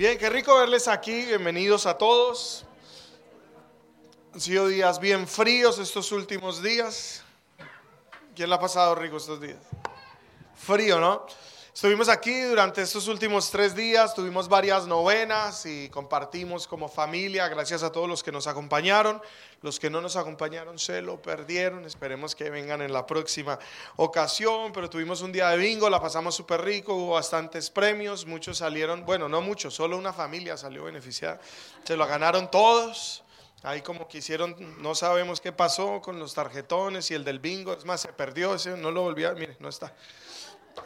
Bien, qué rico verles aquí. Bienvenidos a todos. Han sido días bien fríos estos últimos días. ¿Quién le ha pasado rico estos días? Frío, ¿no? Estuvimos aquí durante estos últimos tres días, tuvimos varias novenas y compartimos como familia. Gracias a todos los que nos acompañaron. Los que no nos acompañaron se lo perdieron. Esperemos que vengan en la próxima ocasión. Pero tuvimos un día de bingo, la pasamos súper rico, hubo bastantes premios. Muchos salieron, bueno, no muchos, solo una familia salió beneficiada. Se lo ganaron todos. Ahí como que hicieron, no sabemos qué pasó con los tarjetones y el del bingo. Es más, se perdió, no lo volví mire, no está.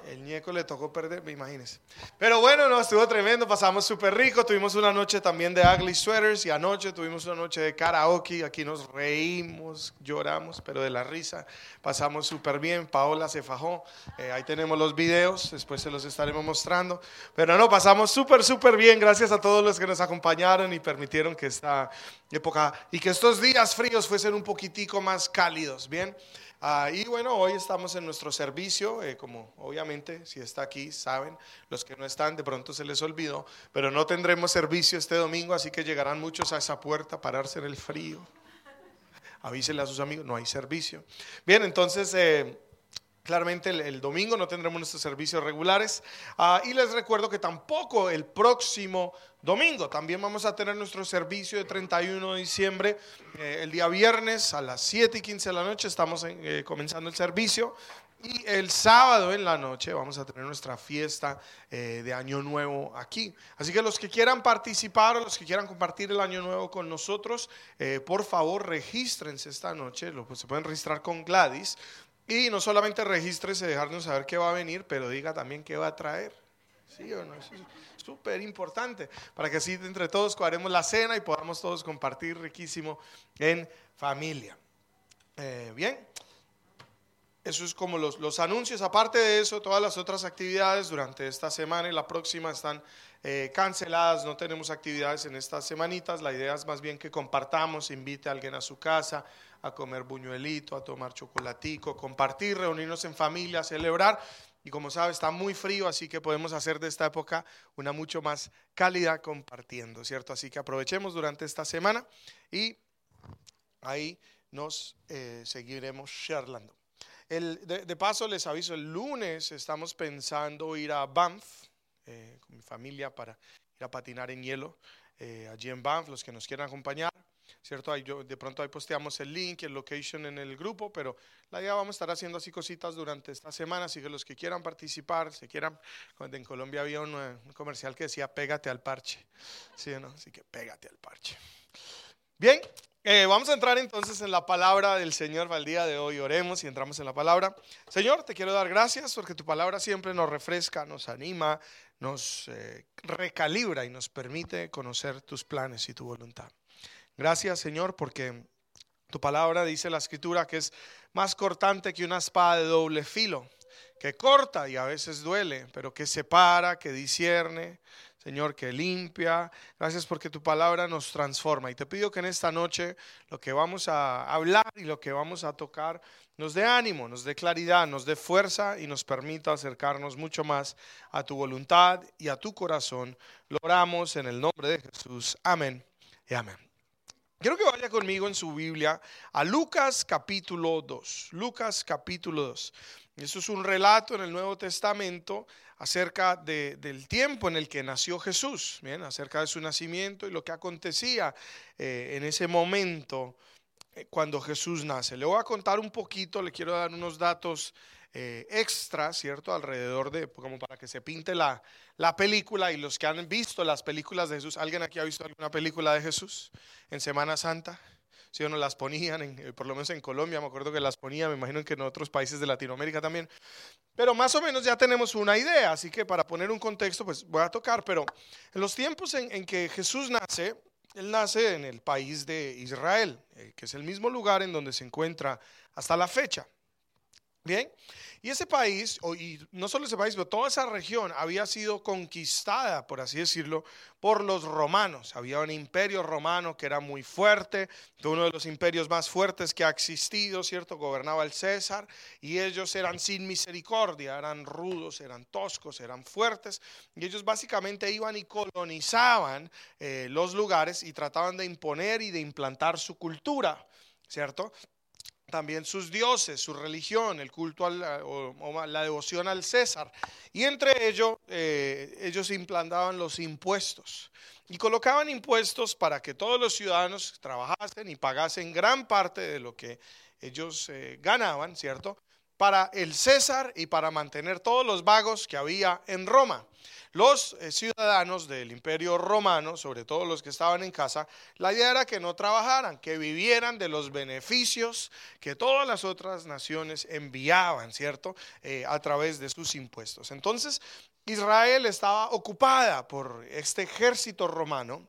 El ñeco le tocó perder, imagínense. Pero bueno, no, estuvo tremendo, pasamos súper rico. Tuvimos una noche también de ugly sweaters y anoche tuvimos una noche de karaoke. Aquí nos reímos, lloramos, pero de la risa. Pasamos súper bien. Paola se fajó. Eh, ahí tenemos los videos, después se los estaremos mostrando. Pero no, pasamos súper, súper bien. Gracias a todos los que nos acompañaron y permitieron que esta época y que estos días fríos fuesen un poquitico más cálidos. Bien. Ah, y bueno, hoy estamos en nuestro servicio, eh, como obviamente si está aquí, saben, los que no están de pronto se les olvidó, pero no tendremos servicio este domingo, así que llegarán muchos a esa puerta a pararse en el frío. Avísele a sus amigos, no hay servicio. Bien, entonces... Eh, Claramente el, domingo no tendremos nuestros servicios regulares. Ah, y les recuerdo que tampoco el próximo domingo también vamos a tener nuestro servicio de 31 de diciembre. Eh, el día viernes a las 7 y 15 de la noche estamos eh, comenzando el servicio. Y el sábado en la noche vamos a tener nuestra fiesta eh, de Año Nuevo aquí. Así que los que quieran participar o los que quieran compartir el Año Nuevo con nosotros, por favor regístrense esta noche. Lo, pues, se pueden registrar con Gladys. Y no solamente regístrese, dejarnos saber qué va a venir, pero diga también qué va a traer. ¿Sí o no? Eso es súper importante para que así entre todos cuadremos la cena y podamos todos compartir riquísimo en familia. Eh, bien, eso es como los, los, anuncios. Aparte de eso, todas las otras actividades durante esta semana y la próxima están eh, canceladas. No tenemos actividades en estas semanitas. La idea es más bien que compartamos, invite a alguien a su casa, a comer buñuelito, a tomar chocolatico, compartir, reunirnos en familia, celebrar. Y como sabe, está muy frío, así que podemos hacer de esta época una mucho más cálida compartiendo, ¿cierto? Así que aprovechemos durante esta semana y ahí nos eh, seguiremos charlando. De, paso, les aviso, el lunes estamos pensando ir a Banff eh, con mi familia para ir a patinar en hielo eh, allí en Banff, los que nos quieran acompañar. ¿cierto? Ahí yo, de pronto ahí posteamos el link, el location en el grupo, pero la idea vamos a estar haciendo así cositas durante esta semana, así que los que quieran participar, si quieran, en Colombia había un, un comercial que decía pégate al parche, ¿sí no? Así que pégate al parche. Bien, eh, vamos a entrar entonces en la palabra del Señor para el día de hoy. Oremos y entramos en la palabra. Señor, te quiero dar gracias porque tu palabra siempre nos refresca, nos anima, nos eh, recalibra y nos permite conocer tus planes y tu voluntad. Gracias, Señor, porque tu palabra dice la escritura que es más cortante que una espada de doble filo, que corta y a veces duele, pero que separa, que discierne, Señor, que limpia. Gracias porque tu palabra nos transforma. Y te pido que en esta noche lo que vamos a hablar y lo que vamos a tocar nos dé ánimo, nos dé claridad, nos dé fuerza y nos permita acercarnos mucho más a tu voluntad y a tu corazón. Lo oramos en el nombre de Jesús. Amén y amén. Quiero que vaya conmigo en su Biblia a Lucas capítulo 2. Lucas capítulo 2. Eso es un relato en el Nuevo Testamento acerca del tiempo en el que nació Jesús, bien, acerca de su nacimiento y lo que acontecía eh, en ese momento eh, cuando Jesús nace. Le voy a contar un poquito, le quiero dar unos datos eh, extras, ¿cierto? Alrededor de, como para que se pinte la, la película y los que han visto las películas de Jesús, ¿alguien aquí ha visto alguna película de Jesús en Semana Santa? Si o no las ponían, eh, por lo menos en Colombia, me acuerdo que las ponían, me imagino que en otros países de Latinoamérica también. Pero más o menos ya tenemos una idea, así que para poner un contexto, pues voy a tocar, pero en los tiempos en, que Jesús nace, él nace en el país de Israel, eh, que es el mismo lugar en donde se encuentra hasta la fecha. Bien, Y ese país, y no solo ese país, pero toda esa región había sido conquistada, por así decirlo, por los romanos. Había un imperio romano que era muy fuerte, uno de los imperios más fuertes que ha existido, ¿cierto? Gobernaba el César y ellos eran sin misericordia, eran rudos, eran toscos, eran fuertes y ellos básicamente iban y colonizaban eh, los lugares y trataban de imponer y de implantar su cultura, ¿cierto? También sus dioses, su religión, el culto o, la devoción al César. Y entre ellos, eh, ellos implantaban los impuestos y colocaban impuestos para que todos los ciudadanos trabajasen y pagasen gran parte de lo que ellos eh, ganaban, ¿cierto? Para el César y para mantener todos los vagos que había en Roma. Los eh, ciudadanos del imperio romano, sobre todo los que estaban en casa, la idea era que no trabajaran, que vivieran de los beneficios que todas las otras naciones enviaban, ¿cierto? Eh, a través de sus impuestos. Entonces, Israel estaba ocupada por este ejército romano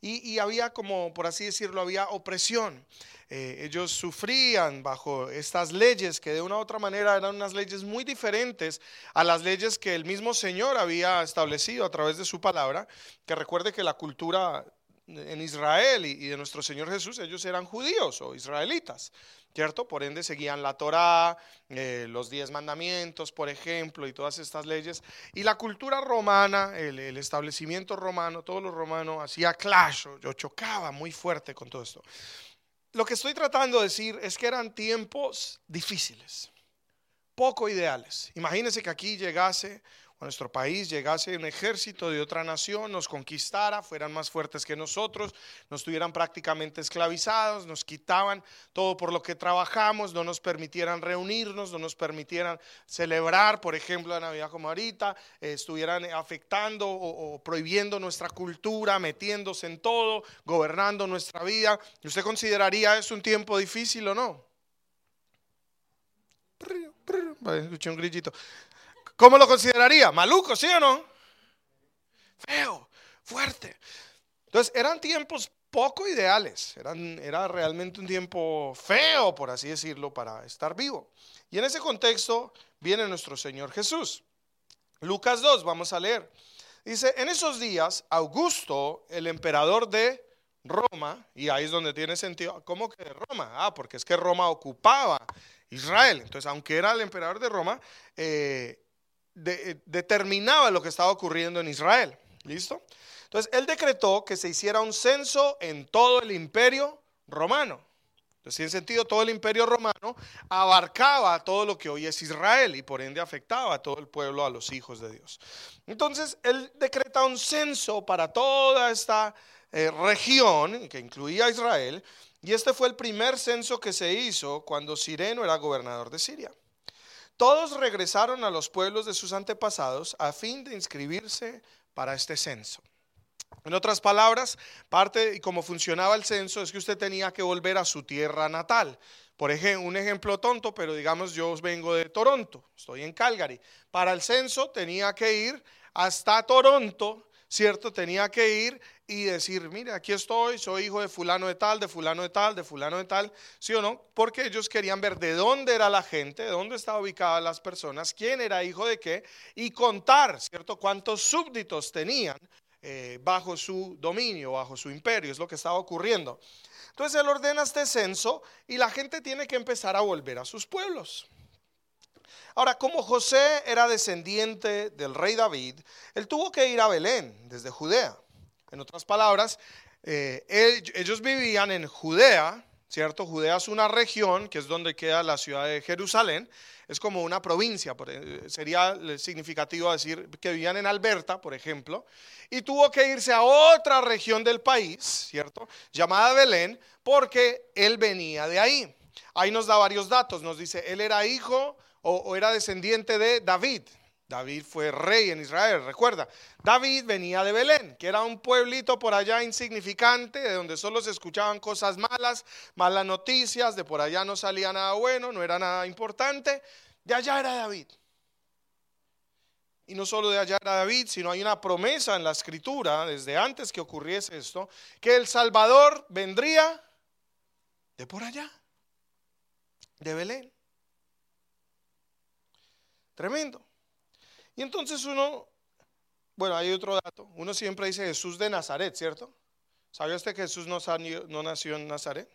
y, había como, por así decirlo, había opresión. Eh, ellos sufrían bajo estas leyes que de una u otra manera eran unas leyes muy diferentes a las leyes que el mismo Señor había establecido a través de su palabra, que recuerde que la cultura en Israel y, de nuestro Señor Jesús, ellos eran judíos o israelitas. ¿cierto? Por ende seguían la Torá, eh, los diez mandamientos, por ejemplo, y todas estas leyes. Y la cultura romana, el, establecimiento romano, todo lo romano hacía clash, yo chocaba muy fuerte con todo esto. Lo que estoy tratando de decir es que eran tiempos difíciles, poco ideales. Imagínense que aquí llegase nuestro país llegase un ejército de otra nación, nos conquistara, fueran más fuertes que nosotros, nos tuvieran prácticamente esclavizados, nos quitaban todo por lo que trabajamos, no nos permitieran reunirnos, no nos permitieran celebrar, por ejemplo, la Navidad como ahorita, eh, estuvieran afectando o, o, prohibiendo nuestra cultura, metiéndose en todo, gobernando nuestra vida. ¿Usted consideraría eso un tiempo difícil o no? Escuché un grillito. ¿Cómo lo consideraría? Maluco, ¿sí o no? Feo, fuerte. Entonces, eran tiempos poco ideales, era realmente un tiempo feo, por así decirlo, para estar vivo. Y en ese contexto viene nuestro Señor Jesús. Lucas 2, vamos a leer. Dice, en esos días, Augusto, el emperador de Roma, y ahí es donde tiene sentido, ¿cómo que de Roma? Ah, porque es que Roma ocupaba Israel. Entonces, aunque era el emperador de Roma, eh, eh, determinaba lo que estaba ocurriendo en Israel. ¿Listo? Entonces, él decretó que se hiciera un censo en todo el imperio romano. Entonces, en sentido, todo el imperio romano abarcaba todo lo que hoy es Israel y por ende afectaba a todo el pueblo, a los hijos de Dios. Entonces, él decreta un censo para toda esta eh, región que incluía a Israel y este fue el primer censo que se hizo cuando Sireno era gobernador de Siria. Todos regresaron a los pueblos de sus antepasados a fin de inscribirse para este censo. En otras palabras, parte y cómo funcionaba el censo es que usted tenía que volver a su tierra natal. Por ejemplo, un ejemplo tonto, pero digamos yo vengo de Toronto, estoy en Calgary. Para el censo tenía que ir hasta Toronto ¿cierto? Tenía que ir y decir, mire, aquí estoy, soy hijo de fulano de tal, de fulano de tal, de fulano de tal, ¿sí o no? Porque ellos querían ver de dónde era la gente, de dónde estaban ubicadas las personas, quién era hijo de qué, y contar, ¿cierto? Cuántos súbditos tenían eh, bajo su dominio, bajo su imperio, es lo que estaba ocurriendo. Entonces él ordena este censo y la gente tiene que empezar a volver a sus pueblos. Ahora, como José era descendiente del rey David, él tuvo que ir a Belén, desde Judea. En otras palabras, eh, ellos vivían en Judea, ¿cierto? Judea es una región que es donde queda la ciudad de Jerusalén. Es como una provincia, eh, sería significativo decir que vivían en Alberta, por ejemplo, y tuvo que irse a otra región del país, ¿cierto? Llamada Belén, porque él venía de ahí. Ahí nos da varios datos, nos dice, él era hijo o, era descendiente de David. David fue rey en Israel, recuerda. David venía de Belén, que era un pueblito por allá insignificante, de donde solo se escuchaban cosas malas, malas noticias, de por allá no salía nada bueno, no era nada importante. De allá era David. Y no solo de allá era David, sino hay una promesa en la escritura, desde antes que ocurriese esto, que el Salvador vendría de por allá, de Belén. Tremendo. Y entonces uno, bueno, hay otro dato. Uno siempre dice Jesús de Nazaret, ¿cierto? ¿Sabe usted que Jesús no, no nació en Nazaret?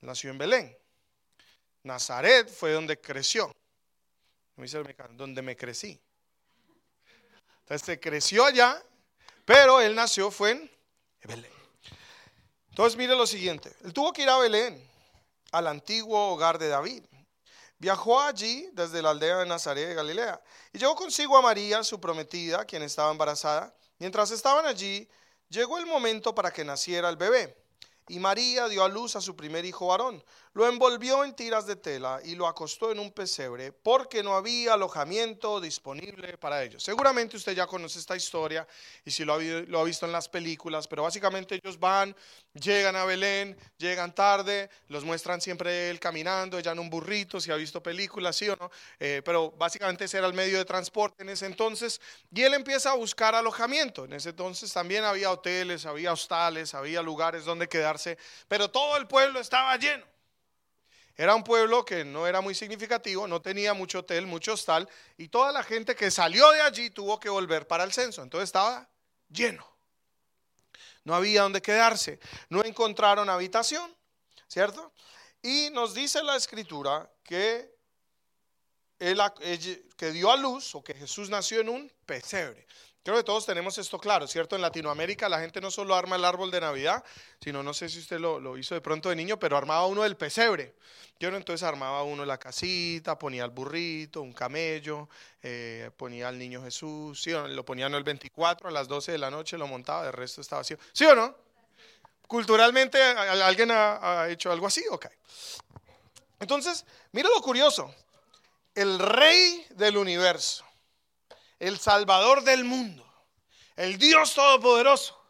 Nació en Belén. Nazaret fue donde creció. Donde me crecí. Entonces se creció allá, pero él nació fue en Belén. Entonces mire lo siguiente. Él tuvo que ir a Belén, al antiguo hogar de David. Viajó allí desde la aldea de Nazaret de Galilea y llevó consigo a María, su prometida, quien estaba embarazada. Mientras estaban allí, llegó el momento para que naciera el bebé. Y María dio a luz a su primer hijo varón. Lo envolvió en tiras de tela y lo acostó en un pesebre porque no había alojamiento disponible para ellos. Seguramente usted ya conoce esta historia y si lo ha, visto en las películas, pero básicamente ellos van, llegan a Belén, llegan tarde, los muestran siempre él caminando, ella en un burrito, si ha visto películas, sí o no, eh, pero básicamente ese era el medio de transporte en ese entonces y él empieza a buscar alojamiento. En ese entonces también había hoteles, había hostales, había lugares donde quedar pero todo el pueblo estaba lleno. Era un pueblo que no era muy significativo, no tenía mucho hotel, mucho hostal, y toda la gente que salió de allí tuvo que volver para el censo. Entonces estaba lleno. No había donde quedarse. No encontraron habitación, ¿cierto? Y nos dice la escritura que, él, que dio a luz o que Jesús nació en un pesebre. Creo que todos tenemos esto claro, ¿cierto? En Latinoamérica la gente no solo arma el árbol de Navidad, sino no sé si usted lo, hizo de pronto de niño, pero armaba uno del pesebre. Yo entonces armaba uno la casita, ponía el burrito, un camello, eh, ponía al niño Jesús. Lo ponía no el 24 a las 12 de la noche, lo montaba, el resto estaba vacío. ¿Sí o no? Culturalmente, ¿alguien ha, ha hecho algo así? Ok. Entonces, mira lo curioso. El rey del universo el Salvador del mundo, el Dios Todopoderoso.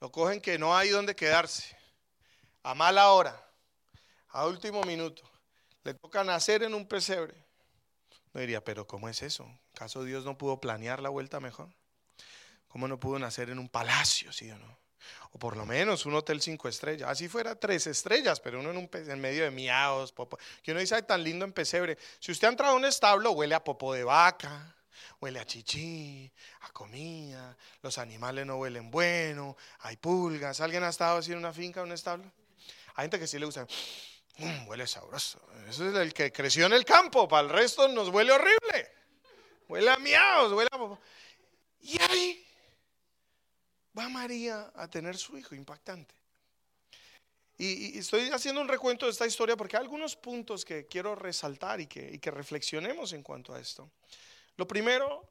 Lo cogen que no hay donde quedarse, a mala hora, a último minuto. Le toca nacer en un pesebre. No diría, pero ¿cómo es eso? ¿Acaso Dios no pudo planear la vuelta mejor? ¿Cómo no pudo nacer en un palacio, sí o no? O por lo menos un hotel cinco estrellas. Así fuera tres estrellas, pero uno en, un, en medio de miados, popo. Que uno dice, tan lindo en pesebre. Si usted ha entrado a un establo, huele a popo de vaca, huele a chichi, a comida, los animales no huelen bueno, hay pulgas. ¿Alguien ha estado así en una finca, en un establo? Hay gente que sí le gusta. Mm, huele sabroso. Eso es el que creció en el campo. Para el resto nos huele horrible. Huele a miados, huele a popo. Y ahí va María a tener su hijo, impactante. Y, estoy haciendo un recuento de esta historia porque hay algunos puntos que quiero resaltar y que, reflexionemos en cuanto a esto. Lo primero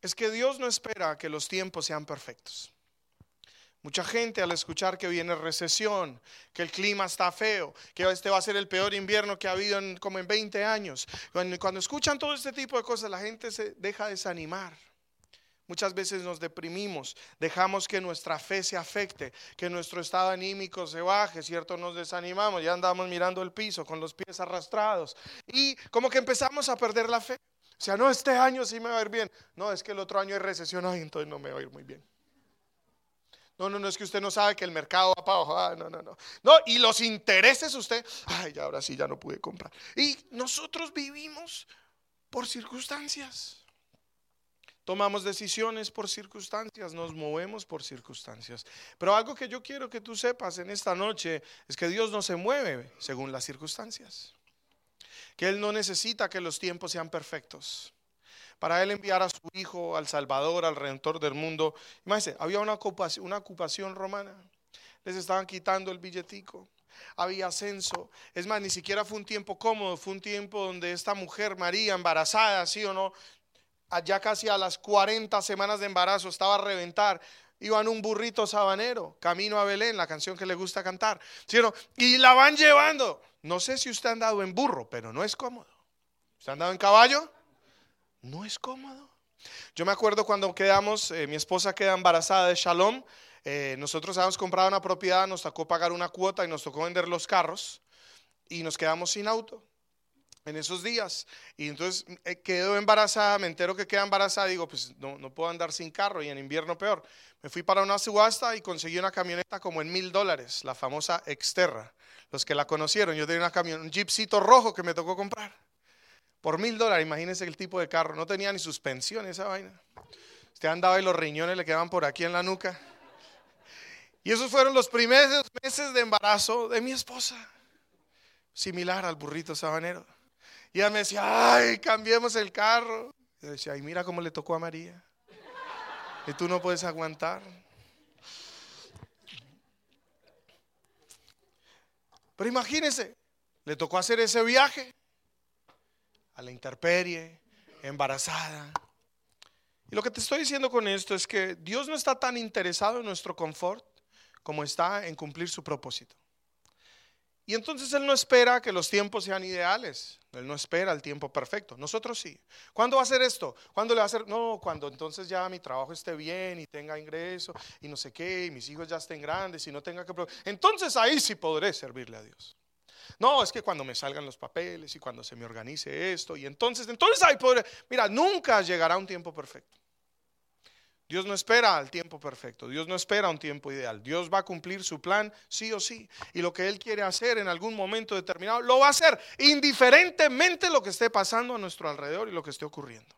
es que Dios no espera que los tiempos sean perfectos. Mucha gente al escuchar que viene recesión, que el clima está feo, que este va a ser el peor invierno que ha habido en, como en 20 años, cuando escuchan todo este tipo de cosas, la gente se deja desanimar. Muchas veces nos deprimimos, dejamos que nuestra fe se afecte, que nuestro estado anímico se baje, ¿cierto? Nos desanimamos, ya andamos mirando el piso con los pies arrastrados y como que empezamos a perder la fe. O sea, no, este año sí me va a ir bien. No, es que el otro año hay recesión, ay, entonces no me va a ir muy bien. No, no, no es que usted no sabe que el mercado va para abajo. Ah, no, no, no. No, y los intereses usted, ay, ahora sí ya no pude comprar. Y nosotros vivimos por circunstancias. Tomamos decisiones por circunstancias, nos movemos por circunstancias. Pero algo que yo quiero que tú sepas en esta noche es que Dios no se mueve según las circunstancias. Que Él no necesita que los tiempos sean perfectos. Para Él enviar a su Hijo, al Salvador, al Redentor del mundo. Imagínense, había una ocupación, una ocupación romana. Les estaban quitando el billetico había censo. Es más, ni siquiera fue un tiempo cómodo, fue un tiempo donde esta mujer, María, embarazada, sí o no, allá casi a las 40 semanas de embarazo, estaba a reventar. Iba en un burrito sabanero, camino a Belén, la canción que le gusta cantar. Y la van llevando. No sé si usted ha andado en burro, pero no es cómodo. ¿Usted ha andado en caballo? No es cómodo. Yo me acuerdo cuando quedamos, eh, mi esposa queda embarazada de Shalom. Eh, nosotros habíamos comprado una propiedad, nos tocó pagar una cuota y nos tocó vender los carros y nos quedamos sin auto. En esos días. Y entonces eh, quedó embarazada, me entero que queda embarazada, digo, pues no, no puedo andar sin carro y en invierno peor. Me fui para una subasta y conseguí una camioneta como en mil dólares, la famosa Exterra. Los que la conocieron, yo tenía una camioneta, un jeepcito rojo que me tocó comprar. Por mil dólares, imagínense el tipo de carro, no tenía ni suspensión esa vaina. Usted andaba y los riñones le quedaban por aquí en la nuca. Y esos fueron los primeros meses de embarazo de mi esposa, similar al burrito sabanero. Y ella me decía, ay, cambiemos el carro. Y yo decía, ay, mira cómo le tocó a María. Y tú no puedes aguantar. Pero imagínense, le tocó hacer ese viaje a la interperie, embarazada. Y lo que te estoy diciendo con esto es que Dios no está tan interesado en nuestro confort como está en cumplir su propósito. Y entonces Él no espera que los tiempos sean ideales. Él no espera el tiempo perfecto. Nosotros sí. ¿Cuándo va a hacer esto? ¿Cuándo le va a hacer? No, cuando entonces ya mi trabajo esté bien y tenga ingreso y no sé qué, y mis hijos ya estén grandes y no tenga que... Entonces ahí sí podré servirle a Dios. No, es que cuando me salgan los papeles y cuando se me organice esto y entonces, entonces ahí podré... Mira, nunca llegará un tiempo perfecto. Dios no espera al tiempo perfecto, Dios no espera un tiempo ideal. Dios va a cumplir su plan sí o sí. Y lo que Él quiere hacer en algún momento determinado, lo va a hacer indiferentemente lo que esté pasando a nuestro alrededor y lo que esté ocurriendo.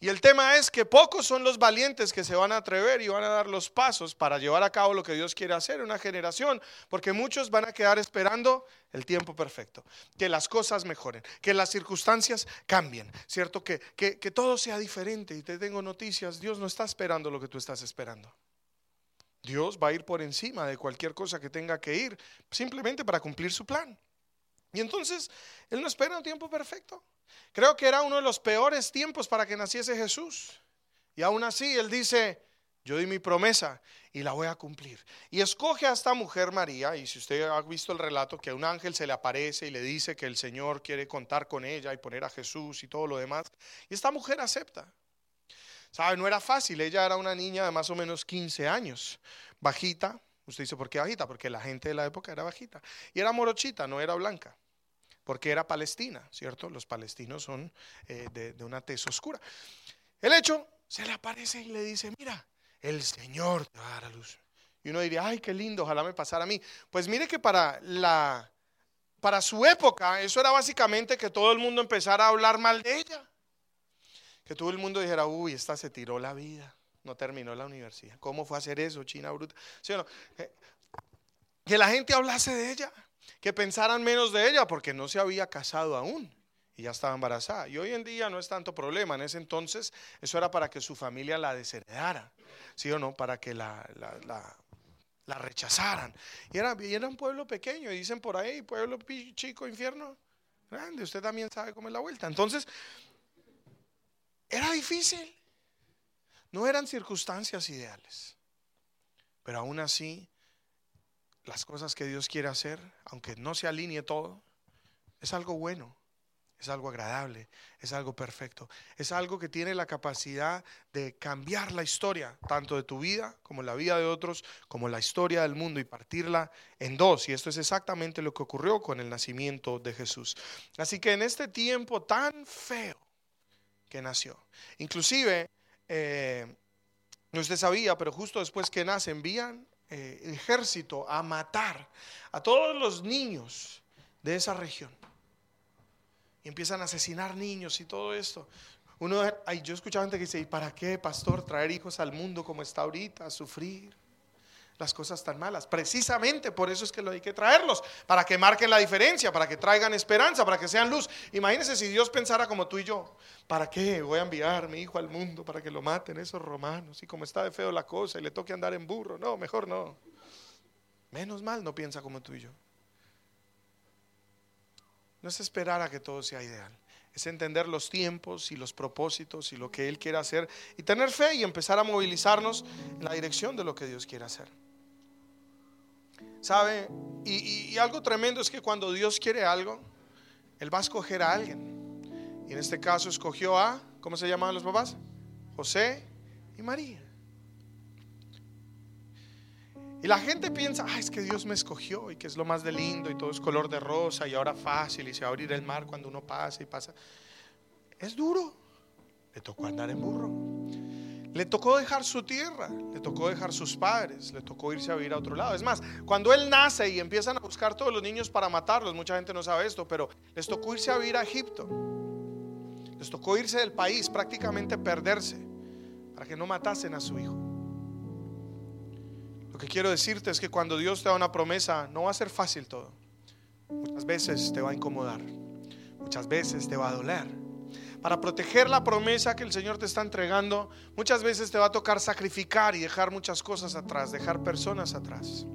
Y el tema es que pocos son los valientes que se van a atrever y van a dar los pasos para llevar a cabo lo que Dios quiere hacer en una generación, porque muchos van a quedar esperando el tiempo perfecto, que las cosas mejoren, que las circunstancias cambien, ¿cierto? Que, que, todo sea diferente. Y te tengo noticias, Dios no está esperando lo que tú estás esperando. Dios va a ir por encima de cualquier cosa que tenga que ir, simplemente para cumplir su plan. Y entonces, Él no espera un tiempo perfecto. Creo que era uno de los peores tiempos para que naciese Jesús. Y aún así Él dice, yo di mi promesa y la voy a cumplir. Y escoge a esta mujer María, y si usted ha visto el relato, que un ángel se le aparece y le dice que el Señor quiere contar con ella y poner a Jesús y todo lo demás. Y esta mujer acepta. ¿Sabe? No era fácil, ella era una niña de más o menos 15 años, bajita. Usted dice, ¿por qué bajita? Porque la gente de la época era bajita. Y era morochita, no era blanca porque era Palestina, ¿cierto? Los palestinos son eh, de, una tez oscura. El hecho, se le aparece y le dice, mira, el Señor te va a dar a luz. Y uno diría, ay, qué lindo, ojalá me pasara a mí. Pues mire que para la para su época, eso era básicamente que todo el mundo empezara a hablar mal de ella. Que todo el mundo dijera, uy, esta se tiró la vida, no terminó la universidad. ¿Cómo fue a hacer eso, China bruta? Eh, que la gente hablase de ella que pensaran menos de ella porque no se había casado aún y ya estaba embarazada. Y hoy en día no es tanto problema. En ese entonces eso era para que su familia la desheredara, ¿sí o no? Para que la, la, rechazaran. Y era, y era un pueblo pequeño, y dicen por ahí, pueblo chico, infierno grande. Usted también sabe cómo es la vuelta. Entonces, era difícil. No eran circunstancias ideales. Pero aún así, las cosas que Dios quiere hacer, aunque no se alinee todo, es algo bueno, es algo agradable, es algo perfecto, es algo que tiene la capacidad de cambiar la historia, tanto de tu vida como la vida de otros, como la historia del mundo y partirla en dos. Y esto es exactamente lo que ocurrió con el nacimiento de Jesús. Así que en este tiempo tan feo que nació, inclusive, eh, no usted sabía, pero justo después que nace envían eh, ejército a matar a todos los niños de esa región. Y empiezan a asesinar niños y todo esto. Uno, ay, yo escuchaba gente que dice, ¿y para qué, pastor, traer hijos al mundo como está ahorita, a sufrir? Las cosas tan malas. Precisamente por eso es que lo hay que traerlos, para que marquen la diferencia, para que traigan esperanza, para que sean luz. Imagínense si Dios pensara como tú y yo, ¿para qué voy a enviar a mi hijo al mundo para que lo maten esos romanos? Y como está de feo la cosa y le toque andar en burro, no, mejor no. Menos mal no piensa como tú y yo. No es esperar a que todo sea ideal es entender los tiempos y los propósitos y lo que Él quiere hacer y tener fe y empezar a movilizarnos en la dirección de lo que Dios quiere hacer. ¿Sabe? Y, algo tremendo es que cuando Dios quiere algo, Él va a escoger a alguien. Y en este caso escogió a, ¿cómo se llamaban los papás? José y María. Y la gente piensa, ah, es que Dios me escogió y que es lo más de lindo y todo es color de rosa y ahora fácil y se va a abrir el mar cuando uno pasa y pasa. Es duro. Le tocó andar en burro. Le tocó dejar su tierra, le tocó dejar sus padres, le tocó irse a vivir a otro lado. Es más, cuando él nace y empiezan a buscar todos los niños para matarlos, mucha gente no sabe esto, pero les tocó irse a vivir a Egipto. Les tocó irse del país, prácticamente perderse, para que no matasen a su hijo. Lo que quiero decirte es que cuando Dios te da una promesa, no va a ser fácil todo. Muchas veces te va a incomodar, muchas veces te va a doler para proteger la promesa que el Señor te está entregando, muchas veces te va a tocar sacrificar y dejar muchas cosas atrás, dejar personas atrás.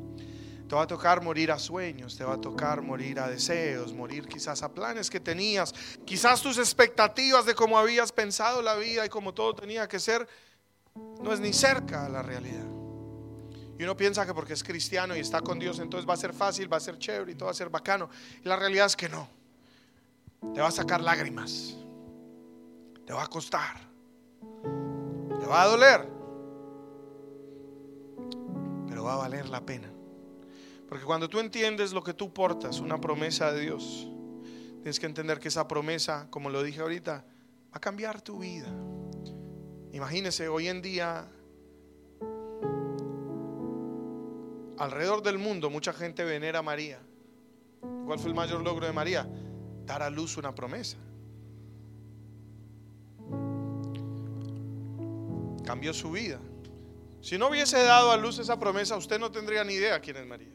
Te va a tocar morir a sueños, te va a tocar morir a deseos, morir quizás a planes que tenías, quizás tus expectativas de cómo habías pensado la vida y cómo todo tenía que ser, no es ni cerca a la realidad. Y uno piensa que porque es cristiano y está con Dios, entonces va a ser fácil, va a ser chévere y todo va a ser bacano. Y la realidad es que no. Te va a sacar lágrimas te va a costar, te va a doler, pero va a valer la pena. Porque cuando tú entiendes lo que tú portas, una promesa de Dios, tienes que entender que esa promesa, como lo dije ahorita, va a cambiar tu vida. Imagínese, hoy en día, alrededor del mundo, mucha gente venera a María. ¿Cuál fue el mayor logro de María? Dar a luz una promesa. Cambió su vida. Si no hubiese dado a luz esa promesa, usted no tendría ni idea quién es María.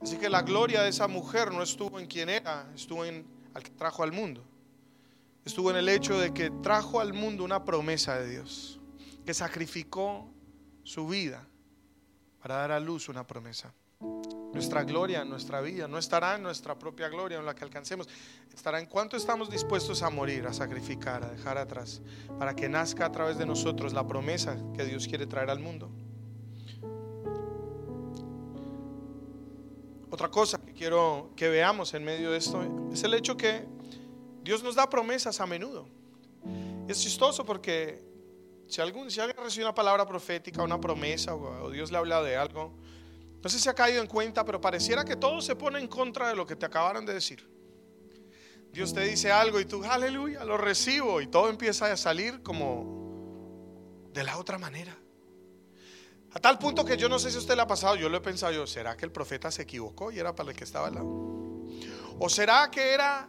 Así que la gloria de esa mujer no estuvo en quien era, estuvo en al que trajo al mundo. Estuvo en el hecho de que trajo al mundo una promesa de Dios, que sacrificó su vida para dar a luz una promesa. Nuestra gloria, nuestra vida, no estará en nuestra propia gloria, en la que alcancemos. Estará en cuánto estamos dispuestos a morir, a sacrificar, a dejar atrás, para que nazca a través de nosotros la promesa que Dios quiere traer al mundo. Otra cosa que quiero que veamos en medio de esto es el hecho que Dios nos da promesas a menudo. Es chistoso porque si, algún, si alguien recibe una palabra profética, una promesa, o, Dios le ha hablado de algo, no sé si ha caído en cuenta, pero pareciera que todo se pone en contra de lo que te acabaron de decir. Dios te dice algo y tú, aleluya, lo recibo y todo empieza a salir como de la otra manera. A tal punto que yo no sé si usted le ha pasado, yo lo he pensado yo, ¿será que el profeta se equivocó y era para el que estaba al lado? ¿O será que era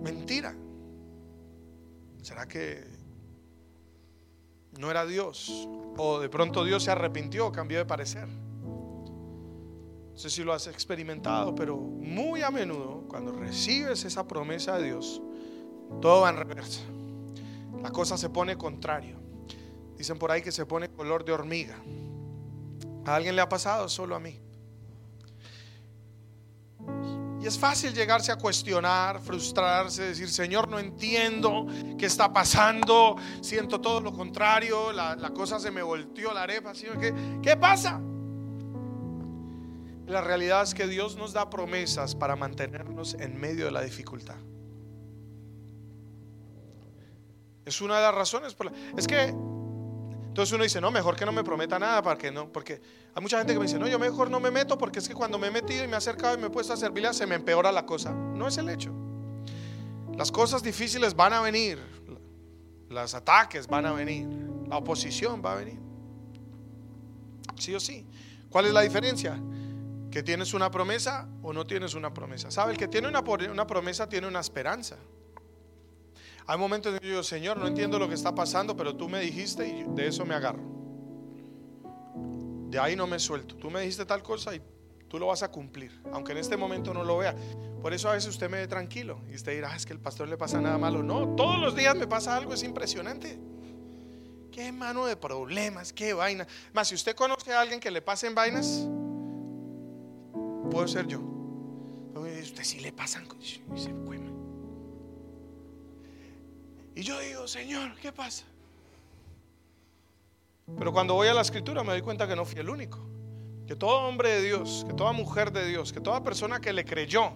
mentira? ¿Será que no era Dios. O de pronto Dios se arrepintió, cambió de parecer. No sé si lo has experimentado, pero muy a menudo cuando recibes esa promesa de Dios, todo va en reversa. La cosa se pone contrario. Dicen por ahí que se pone color de hormiga. ¿A alguien le ha pasado? Solo a mí. Y es fácil llegarse a cuestionar, frustrarse, decir, Señor, no entiendo qué está pasando, siento todo lo contrario, la, cosa se me volteó la arepa, ¿qué, ¿qué pasa? La realidad es que Dios nos da promesas para mantenernos en medio de la dificultad. Es una de las razones. Por la, es que entonces uno dice, no, mejor que no me prometa nada para no, porque hay mucha gente que me dice, no, yo mejor no me meto porque es que cuando me he metido y me he acercado y me he puesto a servirle se me empeora la cosa. No es el hecho. Las cosas difíciles van a venir, los ataques van a venir, la oposición va a venir. Sí o sí. ¿Cuál es la diferencia? Que tienes una promesa o no tienes una promesa. ¿Sabe? El que tiene una, una promesa tiene una esperanza. Hay momentos en que yo digo, Señor, no entiendo lo que está pasando, pero tú me dijiste y de eso me agarro. De ahí no me suelto. Tú me dijiste tal cosa y tú lo vas a cumplir, aunque en este momento no lo vea. Por eso a veces usted me ve tranquilo y usted dirá, ah, es que el pastor le pasa nada malo. No, todos los días me pasa algo, es impresionante. Qué mano de problemas, qué vaina. Más, si usted conoce a alguien que le pasen vainas, puedo ser yo. Usted sí le pasan. Y y yo digo, Señor, ¿qué pasa? Pero cuando voy a la escritura me doy cuenta que no fui el único. Que todo hombre de Dios, que toda mujer de Dios, que toda persona que le creyó,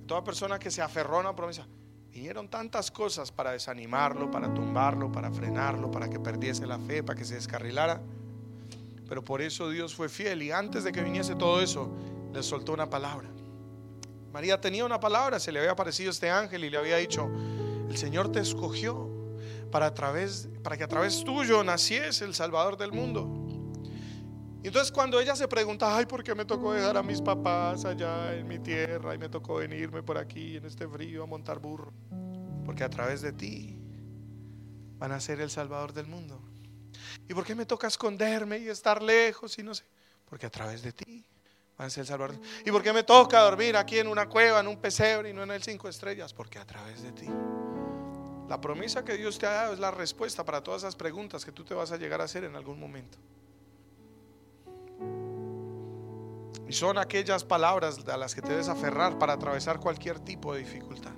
que toda persona que se aferró a una promesa, Vinieron tantas cosas para desanimarlo, para tumbarlo, para frenarlo, para que perdiese la fe, para que se descarrilara. Pero por eso Dios fue fiel y antes de que viniese todo eso, le soltó una palabra. María tenía una palabra, se le había aparecido este ángel y le había dicho, el Señor te escogió para, a través, para que a través tuyo naciese el Salvador del mundo. Y entonces cuando ella se pregunta, ay, ¿por qué me tocó dejar a mis papás allá en mi tierra y me tocó venirme por aquí en este frío a montar burro? Porque a través de ti van a ser el Salvador del mundo. ¿Y por qué me toca esconderme y estar lejos y no sé? Porque a través de ti van a ser el Salvador. ¿Y por qué me toca dormir aquí en una cueva, en un pesebre y no en el cinco estrellas? Porque a través de ti. La promesa que Dios te ha dado es la respuesta para todas esas preguntas que tú te vas a llegar a hacer en algún momento. Y son aquellas palabras a las que te debes aferrar para atravesar cualquier tipo de dificultad.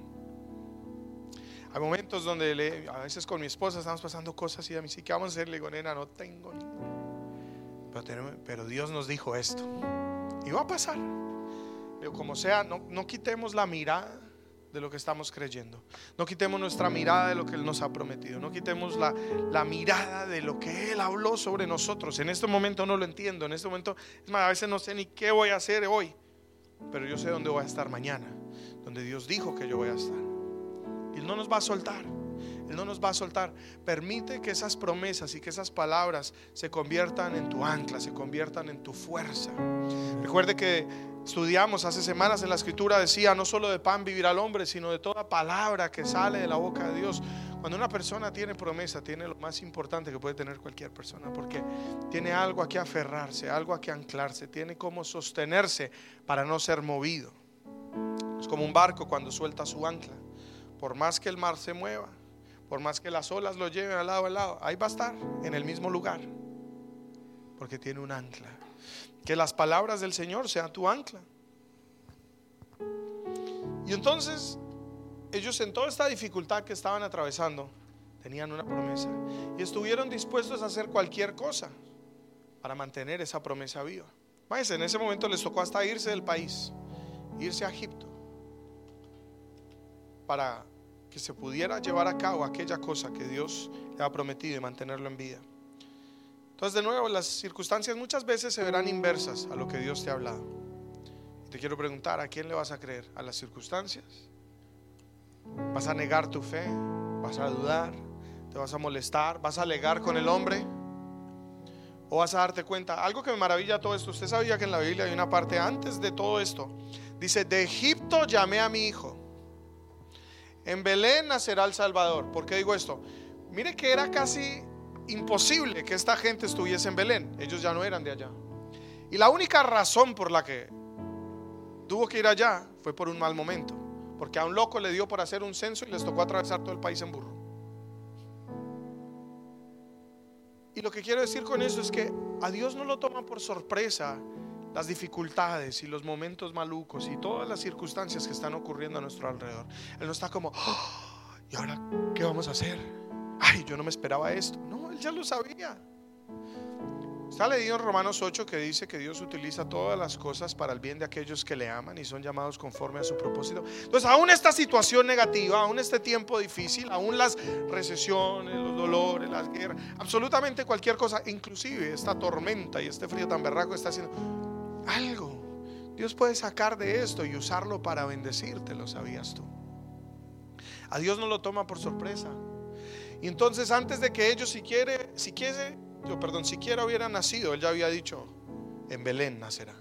Hay momentos donde a veces con mi esposa estamos pasando cosas y a mí sí que vamos a hacer, le digo, nena, no tengo ni. Pero, Dios nos dijo esto. Y va a pasar. como sea, no, no quitemos la mirada de lo que estamos creyendo. No quitemos nuestra mirada de lo que Él nos ha prometido. No quitemos la, la, mirada de lo que Él habló sobre nosotros. En este momento no lo entiendo. En este momento, es más, a veces no sé ni qué voy a hacer hoy. Pero yo sé dónde voy a estar mañana. Donde Dios dijo que yo voy a estar. Y Él no nos va a soltar. Él no nos va a soltar. Permite que esas promesas y que esas palabras se conviertan en tu ancla, se conviertan en tu fuerza. Recuerde que estudiamos hace semanas en la escritura, decía, no solo de pan vivirá el hombre, sino de toda palabra que sale de la boca de Dios. Cuando una persona tiene promesa, tiene lo más importante que puede tener cualquier persona, porque tiene algo a que aferrarse, algo a que anclarse, tiene cómo sostenerse para no ser movido. Es como un barco cuando suelta su ancla. Por más que el mar se mueva, por más que las olas lo lleven al lado al lado, ahí va a estar, en el mismo lugar, porque tiene un ancla. Que las palabras del Señor sean tu ancla. Y entonces, ellos en toda esta dificultad que estaban atravesando, tenían una promesa y estuvieron dispuestos a hacer cualquier cosa para mantener esa promesa viva. en ese momento les tocó hasta irse del país, irse a Egipto, para que se pudiera llevar a cabo aquella cosa que Dios le ha prometido y mantenerlo en vida. Entonces, de nuevo, las circunstancias muchas veces se verán inversas a lo que Dios te ha hablado. te quiero preguntar, ¿a quién le vas a creer? ¿A las circunstancias? ¿Vas a negar tu fe? ¿Vas a dudar? ¿Te vas a molestar? ¿Vas a alegar con el hombre? ¿O vas a darte cuenta? Algo que me maravilla todo esto. Usted sabía que en la Biblia hay una parte antes de todo esto. Dice, de Egipto llamé a mi hijo. En Belén nacerá el Salvador. ¿Por qué digo esto? Mire que era casi imposible que esta gente estuviese en Belén. Ellos ya no eran de allá. Y la única razón por la que tuvo que ir allá fue por un mal momento. Porque a un loco le dio por hacer un censo y les tocó atravesar todo el país en burro. Y lo que quiero decir con eso es que a Dios no lo toman por sorpresa las dificultades y los momentos malucos y todas las circunstancias que están ocurriendo a nuestro alrededor. Él no está como, ah, ¿y ahora qué vamos a hacer? Ay, yo no me esperaba esto. No, él ya lo sabía. Está leído en Romanos 8 que dice que Dios utiliza todas las cosas para el bien de aquellos que le aman y son llamados conforme a su propósito. Entonces, aún esta situación negativa, aún este tiempo difícil, aún las recesiones, los dolores, las guerras, absolutamente cualquier cosa, inclusive esta tormenta y este frío tan berraco está haciendo, algo. Dios puede sacar de esto y usarlo para bendecirte, lo sabías tú. A Dios no lo toma por sorpresa. Y entonces antes de que ellos si quiere, si quiere, yo perdón, siquiera hubieran nacido, él ya había dicho, en Belén nacerá.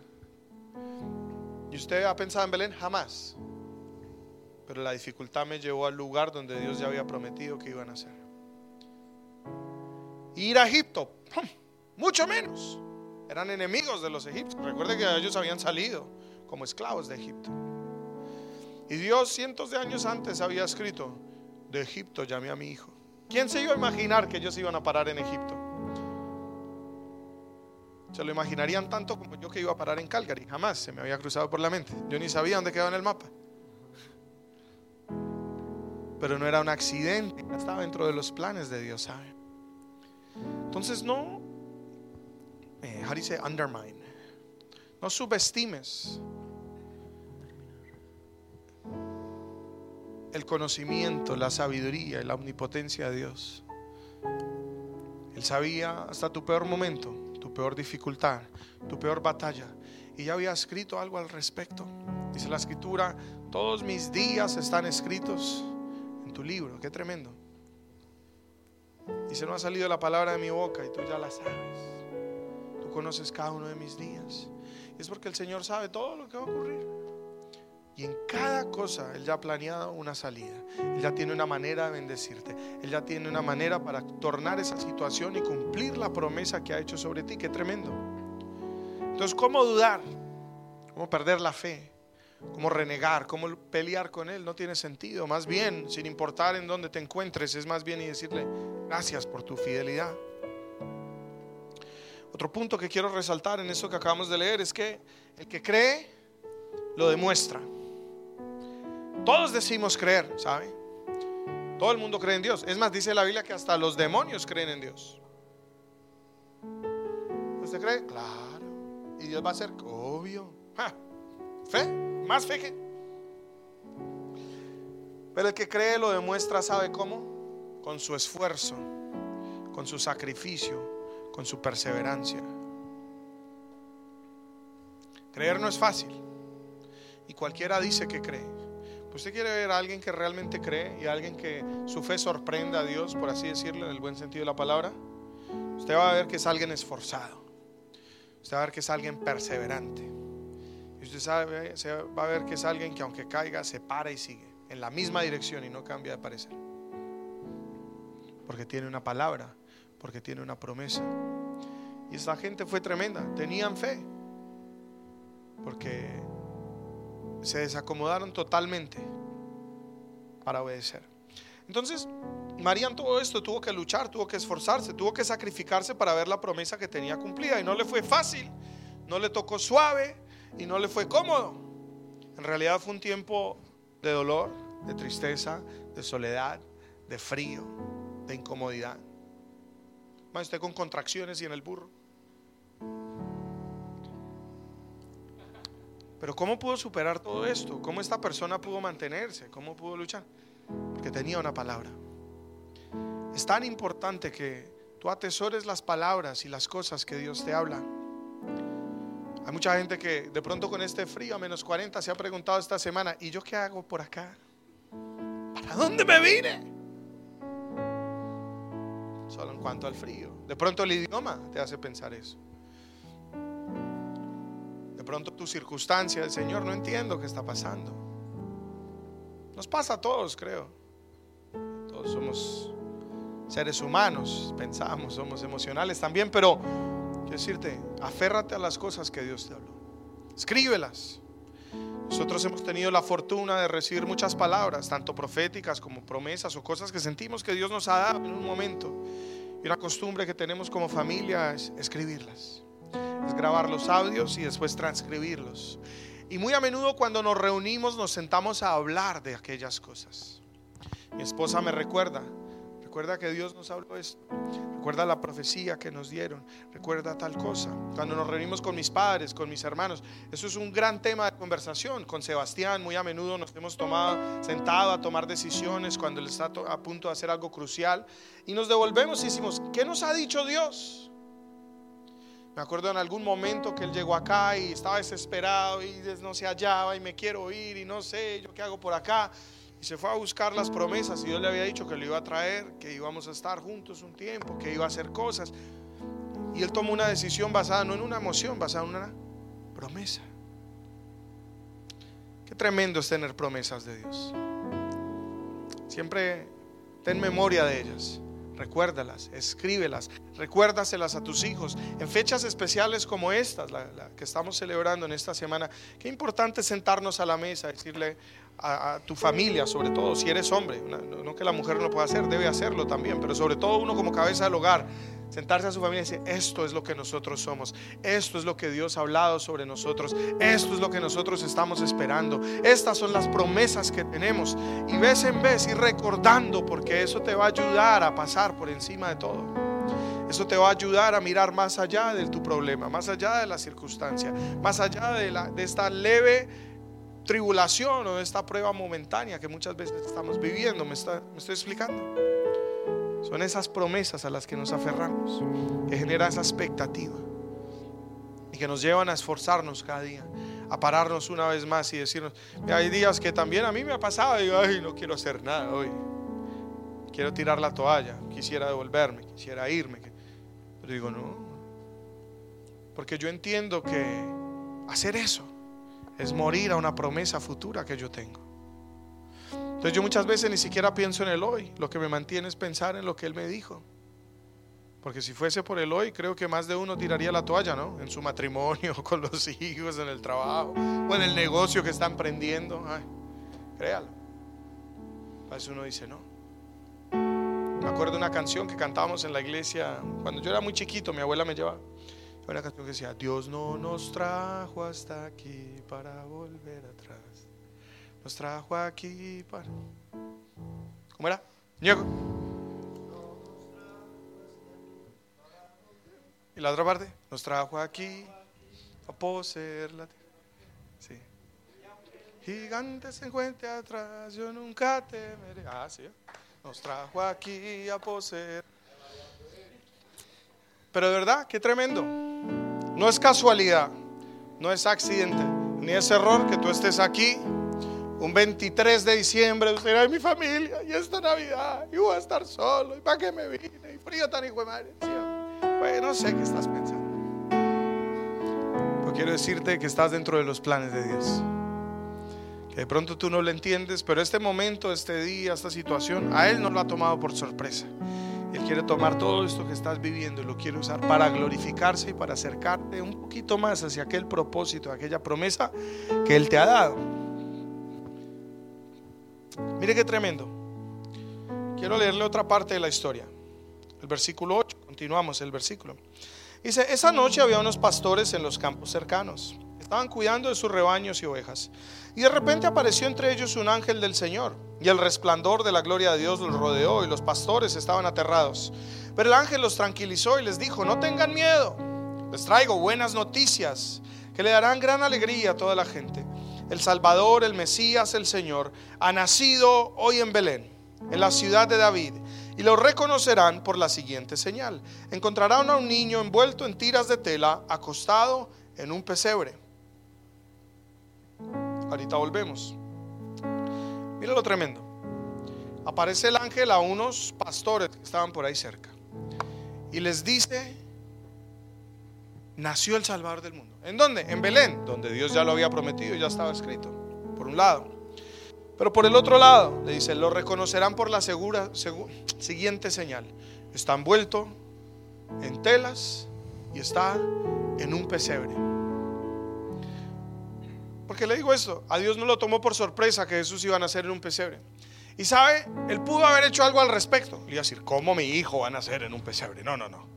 ¿Y usted ha pensado en Belén? Jamás. Pero la dificultad me llevó al lugar donde Dios ya había prometido que iba a nacer. Ir a Egipto, mucho menos. Eran enemigos de los egipcios. Recuerde que ellos habían salido como esclavos de Egipto. Y Dios cientos de años antes había escrito, de Egipto llamé a mi hijo. ¿Quién se iba a imaginar que ellos iban a parar en Egipto? Se lo imaginarían tanto como yo que iba a parar en Calgary. Jamás se me había cruzado por la mente. Yo ni sabía dónde quedaba en el mapa. Pero no era un accidente, estaba dentro de los planes de Dios, ¿sabe? Entonces no, eh, how do undermine? No subestimes el conocimiento, la sabiduría y la omnipotencia de Dios. Él sabía hasta tu peor momento, tu peor dificultad, tu peor batalla. Y ya había escrito algo al respecto. Dice la escritura, todos mis días están escritos en tu libro. Qué tremendo. Dice, no ha salido la palabra de mi boca y tú ya la sabes. Tú conoces cada uno de mis días. es porque el Señor sabe todo lo que va a ocurrir. Y en cada cosa Él ya ha planeado una salida. Él ya tiene una manera de bendecirte. Él ya tiene una manera para tornar esa situación y cumplir la promesa que ha hecho sobre ti. Qué tremendo. Entonces, ¿cómo dudar? ¿Cómo perder la fe? ¿Cómo renegar? ¿Cómo pelear con Él? No tiene sentido. Más bien, sin importar en dónde te encuentres, es más bien y decirle, gracias por tu fidelidad. Otro punto que quiero resaltar en eso que acabamos de leer es que el que cree, lo demuestra. Todos decimos creer, ¿sabe? Todo el mundo cree en Dios. Es más, dice la Biblia que hasta los demonios creen en Dios. ¿Usted cree? Claro. Y Dios va a ser obvio. Fe, más fe que. Pero el que cree lo demuestra, ¿sabe cómo? Con su esfuerzo, con su sacrificio, con su perseverancia. Creer no es fácil. Y cualquiera dice que cree. ¿Usted quiere ver a alguien que realmente cree y a alguien que su fe sorprenda a Dios, por así decirlo, en el buen sentido de la palabra? Usted va a ver que es alguien esforzado. Usted va a ver que es alguien perseverante. Y usted va a ver que es alguien que aunque caiga, se para y sigue en la misma dirección y no cambia de parecer. Porque tiene una palabra, porque tiene una promesa. Y esta gente fue tremenda, tenían fe. Porque se desacomodaron totalmente para obedecer. Entonces, María en todo esto tuvo que luchar, tuvo que esforzarse, tuvo que sacrificarse para ver la promesa que tenía cumplida. Y no le fue fácil, no le tocó suave y no le fue cómodo. En realidad fue un tiempo de dolor, de tristeza, de soledad, de frío, de incomodidad. Más usted con contracciones y en el burro. Pero ¿cómo pudo superar todo esto? ¿Cómo esta persona pudo mantenerse? ¿Cómo pudo luchar? Porque tenía una palabra. Es tan importante que tú atesores las palabras y las cosas que Dios te habla. Hay mucha gente que de pronto con este frío a menos 40 se ha preguntado esta semana, ¿y yo qué hago por acá? ¿Para dónde me vine? Solo en cuanto al frío. De pronto el idioma te hace pensar eso pronto tu circunstancia, el Señor, no entiendo qué está pasando. Nos pasa a todos, creo. Todos somos seres humanos, pensamos, somos emocionales también, pero quiero decirte, aférrate a las cosas que Dios te habló. Escríbelas. Nosotros hemos tenido la fortuna de recibir muchas palabras, tanto proféticas como promesas o cosas que sentimos que Dios nos ha dado en un momento. Y una costumbre que tenemos como familia es escribirlas es grabar los audios y después transcribirlos. Y muy a menudo cuando nos reunimos nos sentamos a hablar de aquellas cosas. Mi esposa me recuerda, recuerda que Dios nos habló esto, recuerda la profecía que nos dieron, recuerda tal cosa. Cuando nos reunimos con mis padres, con mis hermanos, eso es un gran tema de conversación. Con Sebastián muy a menudo nos hemos tomado sentado a tomar decisiones cuando él está a punto de hacer algo crucial y nos devolvemos y decimos, ¿qué nos ha dicho Dios? Me acuerdo en algún momento que él llegó acá y estaba desesperado y no se hallaba y me quiero ir y no sé yo qué hago por acá. Y se fue a buscar las promesas y Dios le había dicho que lo iba a traer, que íbamos a estar juntos un tiempo, que iba a hacer cosas. Y él tomó una decisión basada no en una emoción, basada en una promesa. Qué tremendo es tener promesas de Dios. Siempre ten memoria de ellas. Recuérdalas, escríbelas, recuérdaselas a tus hijos. En fechas especiales como estas, la, que estamos celebrando en esta semana, qué importante sentarnos a la mesa, decirle a, tu familia, sobre todo si eres hombre, no que la mujer no lo pueda hacer, debe hacerlo también, pero sobre todo uno como cabeza del hogar, sentarse a su familia y decir, esto es lo que nosotros somos, esto es lo que Dios ha hablado sobre nosotros, esto es lo que nosotros estamos esperando, estas son las promesas que tenemos. Y vez en vez ir recordando, porque eso te va a ayudar a pasar por encima de todo. Eso te va a ayudar a mirar más allá de tu problema, más allá de la circunstancia, más allá de, la, de esta leve tribulación o esta prueba momentánea que muchas veces estamos viviendo. ¿Me, está, me estoy explicando? Son esas promesas a las que nos aferramos, que generan esa expectativa y que nos llevan a esforzarnos cada día, a pararnos una vez más y decirnos, hay días que también a mí me ha pasado digo, ay, no quiero hacer nada hoy, quiero tirar la toalla, quisiera devolverme, quisiera irme, pero digo, no, porque yo entiendo que hacer eso es morir a una promesa futura que yo tengo. Entonces yo muchas veces ni siquiera pienso en el hoy, lo que me mantiene es pensar en lo que Él me dijo. Porque si fuese por el hoy, creo que más de uno tiraría la toalla, ¿no? En su matrimonio, con los hijos, en el trabajo, o en el negocio que está emprendiendo. Ay, créalo. A veces uno dice, no. Me acuerdo de una canción que cantábamos en la iglesia cuando yo era muy chiquito, mi abuela me llevaba. Una canción que decía, Dios no nos trajo hasta aquí para volver atrás. Nos trajo aquí para... ¿Cómo era? Niego. ¿Y la otra parte? Nos trajo aquí a poseer la tierra. Sí. Gigante se encuentra atrás, yo nunca temeré. Ah, sí. Nos trajo aquí a poseer. Pero de verdad, qué tremendo. No es casualidad, no es accidente, ni es error que tú estés aquí un 23 de diciembre, usted mi familia y esta Navidad, y voy a estar solo, y para qué me vine, y frío tan hijo de madre. Pues no sé qué estás pensando. Pero quiero decirte que estás dentro de los planes de Dios. Que de pronto tú no lo entiendes, pero este momento, este día, esta situación, a Él no lo ha tomado por sorpresa. Él quiere tomar todo esto que estás viviendo y lo quiere usar para glorificarse y para acercarte un poquito más hacia aquel propósito, aquella promesa que Él te ha dado. Mire qué tremendo. Quiero leerle otra parte de la historia. El versículo 8, continuamos el versículo. Dice, esa noche había unos pastores en los campos cercanos. Estaban cuidando de sus rebaños y ovejas. Y de repente apareció entre ellos un ángel del Señor. Y el resplandor de la gloria de Dios los rodeó y los pastores estaban aterrados. Pero el ángel los tranquilizó y les dijo, no tengan miedo. Les traigo buenas noticias que le darán gran alegría a toda la gente. El Salvador, el Mesías, el Señor, ha nacido hoy en Belén, en la ciudad de David. Y lo reconocerán por la siguiente señal. Encontrarán a un niño envuelto en tiras de tela, acostado en un pesebre. Ahorita volvemos. Mira lo tremendo. Aparece el ángel a unos pastores que estaban por ahí cerca. Y les dice, nació el Salvador del mundo. ¿En dónde? En Belén, donde Dios ya lo había prometido, ya estaba escrito, por un lado. Pero por el otro lado, le dice, lo reconocerán por la segura, siguiente señal. Está envuelto en telas y está en un pesebre. Porque le digo esto, a Dios no lo tomó por sorpresa que Jesús iba a nacer en un pesebre. Y sabe, él pudo haber hecho algo al respecto. Le iba a decir, ¿cómo mi hijo va a nacer en un pesebre? No, no, no.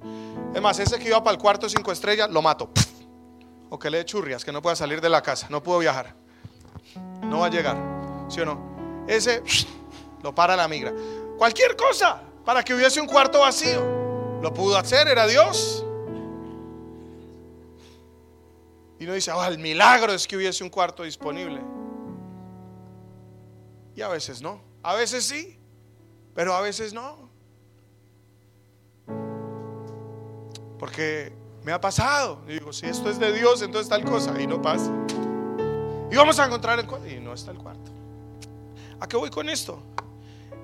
Es más, ese que iba para el cuarto cinco estrellas, lo mato. O que le dé churrias, que no pueda salir de la casa, no pudo viajar. No va a llegar, ¿sí o no? Ese lo para la migra. Cualquier cosa para que hubiese un cuarto vacío. Lo pudo hacer, era Dios. Y no dice, oh, el milagro es que hubiese un cuarto disponible. Y a veces no. A veces sí, pero a veces no. Porque me ha pasado. digo, si esto es de Dios, entonces tal cosa. Y no pasa. Y vamos a encontrar el cuarto. Y no está el cuarto. ¿A qué voy con esto?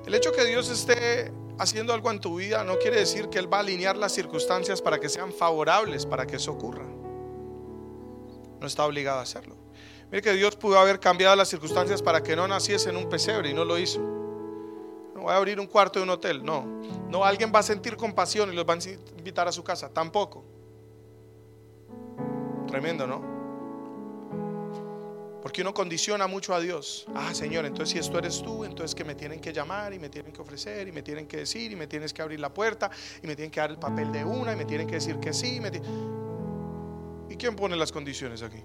El hecho que Dios esté haciendo algo en tu vida no quiere decir que Él va a alinear las circunstancias para que sean favorables para que eso ocurra. No está obligado a hacerlo. Mire que Dios pudo haber cambiado las circunstancias para que no naciese en un pesebre y no lo hizo. No voy a abrir un cuarto de un hotel, no. No, alguien va a sentir compasión y los va a invitar a su casa, tampoco. Tremendo, ¿no? Porque uno condiciona mucho a Dios. Ah, Señor, entonces si esto eres tú, entonces que me tienen que llamar y me tienen que ofrecer y me tienen que decir y me tienes que abrir la puerta y me tienen que dar el papel de una y me tienen que decir que sí. ¿Y quién pone las condiciones aquí?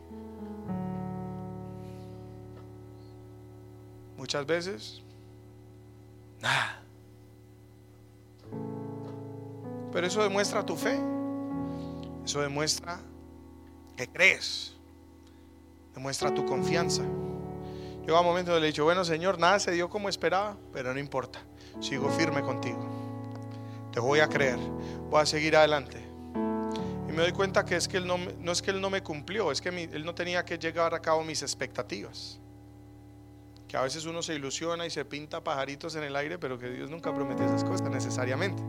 Muchas veces, nada. Pero eso demuestra tu fe. Eso demuestra que crees. Demuestra tu confianza. Llegó un momento le he dicho, bueno Señor, nada se dio como esperaba, pero no importa, sigo firme contigo. Te voy a creer, voy a seguir adelante. Me doy cuenta que es que él no, no es que Él no me cumplió, es que Él no tenía que llevar a cabo mis expectativas. Que a veces uno se ilusiona y se pinta pajaritos en el aire, pero que Dios nunca promete esas cosas necesariamente.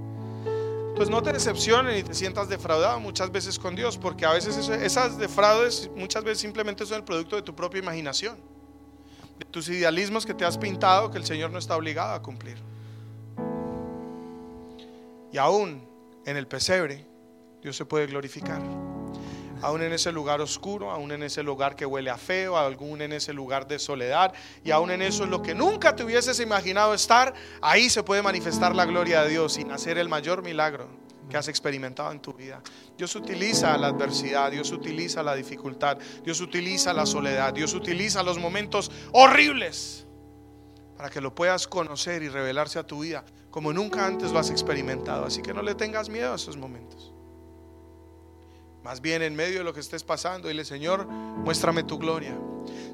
Entonces no te decepciones ni te sientas defraudado muchas veces con Dios, porque a veces esas defraudes muchas veces simplemente son el producto de tu propia imaginación de tus idealismos que te has pintado que el Señor no está obligado a cumplir. Y aún en el pesebre, Dios se puede glorificar. Aún en ese lugar oscuro, aún en ese lugar que huele a feo, aún en ese lugar de soledad, y aún en eso en lo que nunca te hubieses imaginado estar, ahí se puede manifestar la gloria de Dios sin hacer el mayor milagro que has experimentado en tu vida. Dios utiliza la adversidad, Dios utiliza la dificultad, Dios utiliza la soledad, Dios utiliza los momentos horribles para que lo puedas conocer y revelarse a tu vida como nunca antes lo has experimentado. Así que no le tengas miedo a esos momentos. Más bien en medio de lo que estés pasando, dile, Señor, muéstrame tu gloria.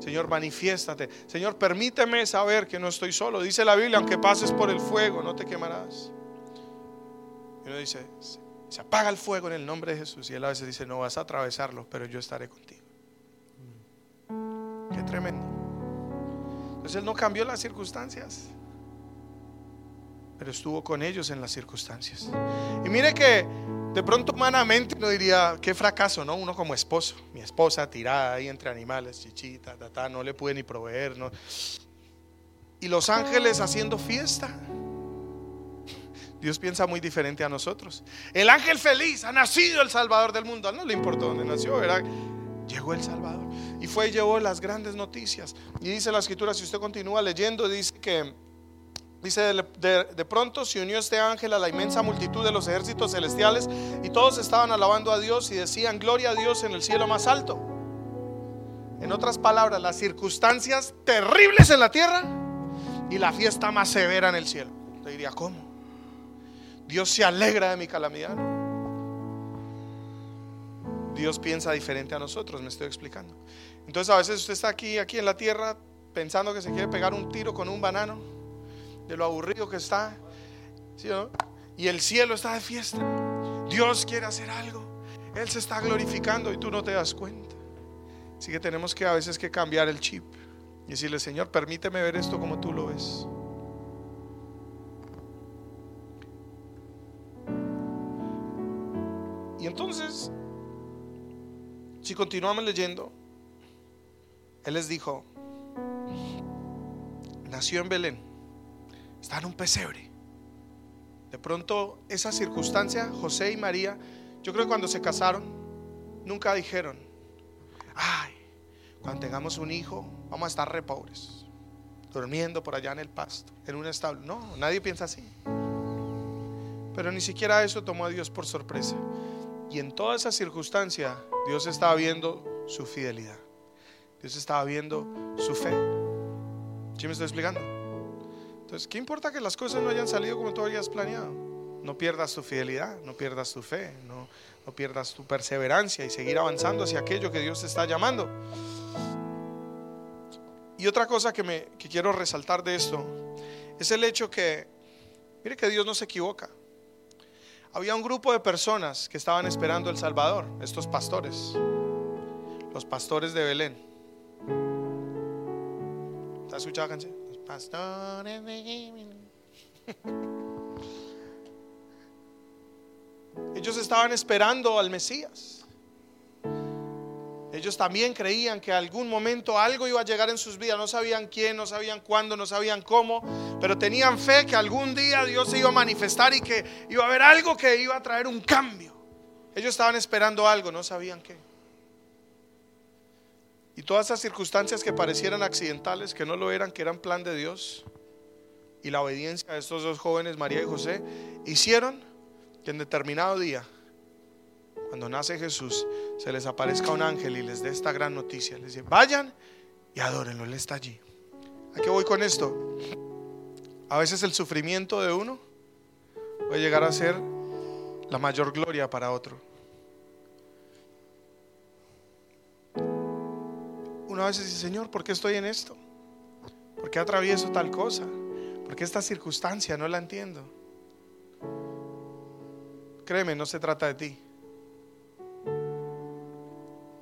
Señor, manifiéstate. Señor, permíteme saber que no estoy solo. Dice la Biblia, aunque pases por el fuego, no te quemarás. Y uno dice, se apaga el fuego en el nombre de Jesús. Y él a veces dice, no vas a atravesarlo, pero yo estaré contigo. Qué tremendo. Entonces él no cambió las circunstancias, pero estuvo con ellos en las circunstancias. Y mire que de pronto humanamente uno diría, qué fracaso, ¿no? Uno como esposo, mi esposa tirada ahí entre animales, chichita, tata, no le pude ni proveer, ¿no? Y los ángeles haciendo fiesta. Dios piensa muy diferente a nosotros. El ángel feliz, ha nacido el Salvador del mundo. no le importó dónde nació. Llegó el Salvador. Y fue y llevó las grandes noticias. Y dice la escritura, si usted continúa leyendo, dice que, dice, de, pronto se unió este ángel a la inmensa multitud de los ejércitos celestiales y todos estaban alabando a Dios y decían, gloria a Dios en el cielo más alto. En otras palabras, las circunstancias terribles en la tierra y la fiesta más severa en el cielo. Te diría, ¿cómo? Dios se alegra de mi calamidad. Dios piensa diferente a nosotros, me estoy explicando. Entonces a veces usted está aquí, aquí en la tierra, pensando que se quiere pegar un tiro con un banano, de lo aburrido que está, y el cielo está de fiesta. Dios quiere hacer algo, Él se está glorificando y tú no te das cuenta. Así que tenemos que a veces que cambiar el chip y decirle, Señor, permíteme ver esto como tú lo ves. Y entonces, si continuamos leyendo, Él les dijo, nació en Belén, está en un pesebre. De pronto, esa circunstancia, José y María, yo creo que cuando se casaron, nunca dijeron, ay, cuando tengamos un hijo, vamos a estar re pobres, durmiendo por allá en el pasto, en un establo. No, nadie piensa así. Pero ni siquiera eso tomó a Dios por sorpresa. Y en toda esa circunstancia, Dios estaba viendo su fidelidad. Dios estaba viendo su fe. ¿Sí me estoy explicando? Entonces, ¿qué importa que las cosas no hayan salido como tú habías planeado? No pierdas tu fidelidad, no pierdas tu fe, no, no pierdas tu perseverancia y seguir avanzando hacia aquello que Dios te está llamando. Y otra cosa que, me, que quiero resaltar de esto es el hecho que, mire que Dios no se equivoca había un grupo de personas que estaban esperando el Salvador, estos pastores, los pastores de Belén. ¿Has escuchado canción? Pastores de. Ellos estaban esperando al Mesías. Ellos también creían que algún momento algo iba a llegar en sus vidas. No sabían quién, no sabían cuándo, no sabían cómo, pero tenían fe que algún día Dios se iba a manifestar y que iba a haber algo que iba a traer un cambio. Ellos estaban esperando algo, no sabían qué. Y todas esas circunstancias que parecieran accidentales, que no lo eran, que eran plan de Dios, y la obediencia de estos dos jóvenes, María y José, hicieron que en determinado día cuando nace Jesús, se les aparezca un ángel y les dé esta gran noticia. Les dice, vayan y adórenlo, Él está allí. ¿A qué voy con esto? A veces el sufrimiento de uno puede llegar a ser la mayor gloria para otro. Una vez dice, Señor, ¿por qué estoy en esto? ¿Por qué atravieso tal cosa? ¿Por qué esta circunstancia no la entiendo? Créeme, no se trata de ti.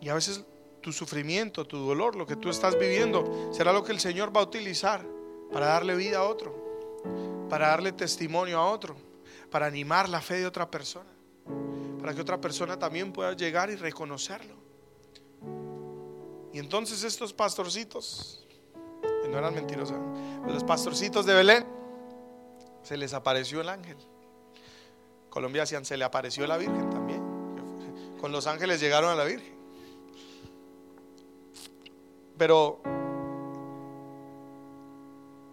Y a veces tu sufrimiento, tu dolor, lo que tú estás viviendo, será lo que el Señor va a utilizar para darle vida a otro, para darle testimonio a otro, para animar la fe de otra persona, para que otra persona también pueda llegar y reconocerlo. Y entonces estos pastorcitos, no eran mentirosos, los pastorcitos de Belén, se les apareció el ángel. Colombia decían, se le apareció la Virgen también. Con los ángeles llegaron a la Virgen. Pero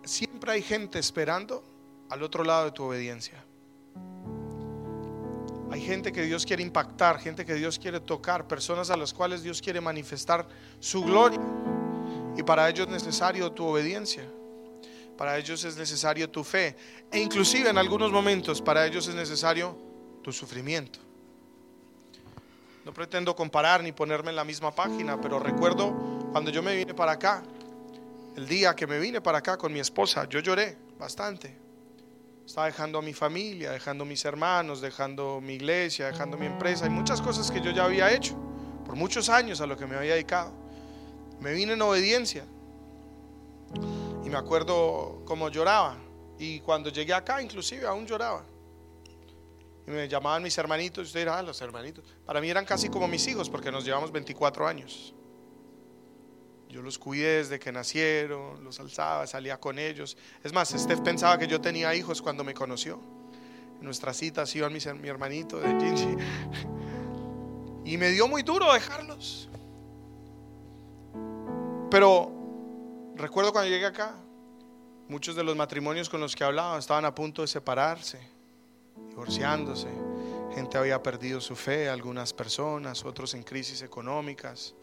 siempre hay gente esperando al otro lado de tu obediencia. Hay gente que Dios quiere impactar, gente que Dios quiere tocar, personas a las cuales Dios quiere manifestar su gloria. Y para ellos es necesario tu obediencia. Para ellos es necesario tu fe. E inclusive en algunos momentos para ellos es necesario tu sufrimiento. No pretendo comparar ni ponerme en la misma página, pero recuerdo cuando yo me vine para acá, el día que me vine para acá con mi esposa, yo lloré bastante. Estaba dejando a mi familia, dejando a mis hermanos, dejando mi iglesia, dejando mi empresa y muchas cosas que yo ya había hecho por muchos años a lo que me había dedicado. Me vine en obediencia. Y me acuerdo cómo lloraba. Y cuando llegué acá, inclusive, aún lloraba me llamaban mis hermanitos, y usted ah, los hermanitos. Para mí eran casi como mis hijos porque nos llevamos 24 años. Yo los cuidé desde que nacieron, los alzaba, salía con ellos. Es más, Steph pensaba que yo tenía hijos cuando me conoció. En nuestras citas iban mis, mi hermanito de Gingy. Y me dio muy duro dejarlos. Pero recuerdo cuando llegué acá, muchos de los matrimonios con los que hablaba estaban a punto de separarse divorciándose, gente había perdido su fe, algunas personas, otros en crisis económicas,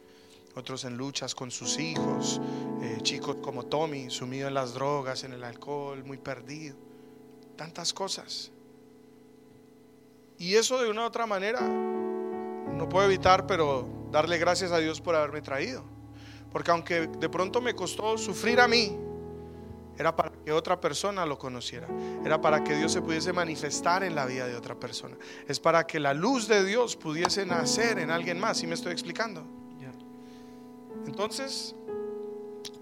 otros en luchas con sus hijos, eh, chicos como Tommy, sumido en las drogas, en el alcohol, muy perdido, tantas cosas. Y eso de una u otra manera no puedo evitar, pero darle gracias a Dios por haberme traído. Porque aunque de pronto me costó sufrir a mí, era para que otra persona lo conociera. Era para que Dios se pudiese manifestar en la vida de otra persona. Es para que la luz de Dios pudiese nacer en alguien más. ¿Sí me estoy explicando? Entonces,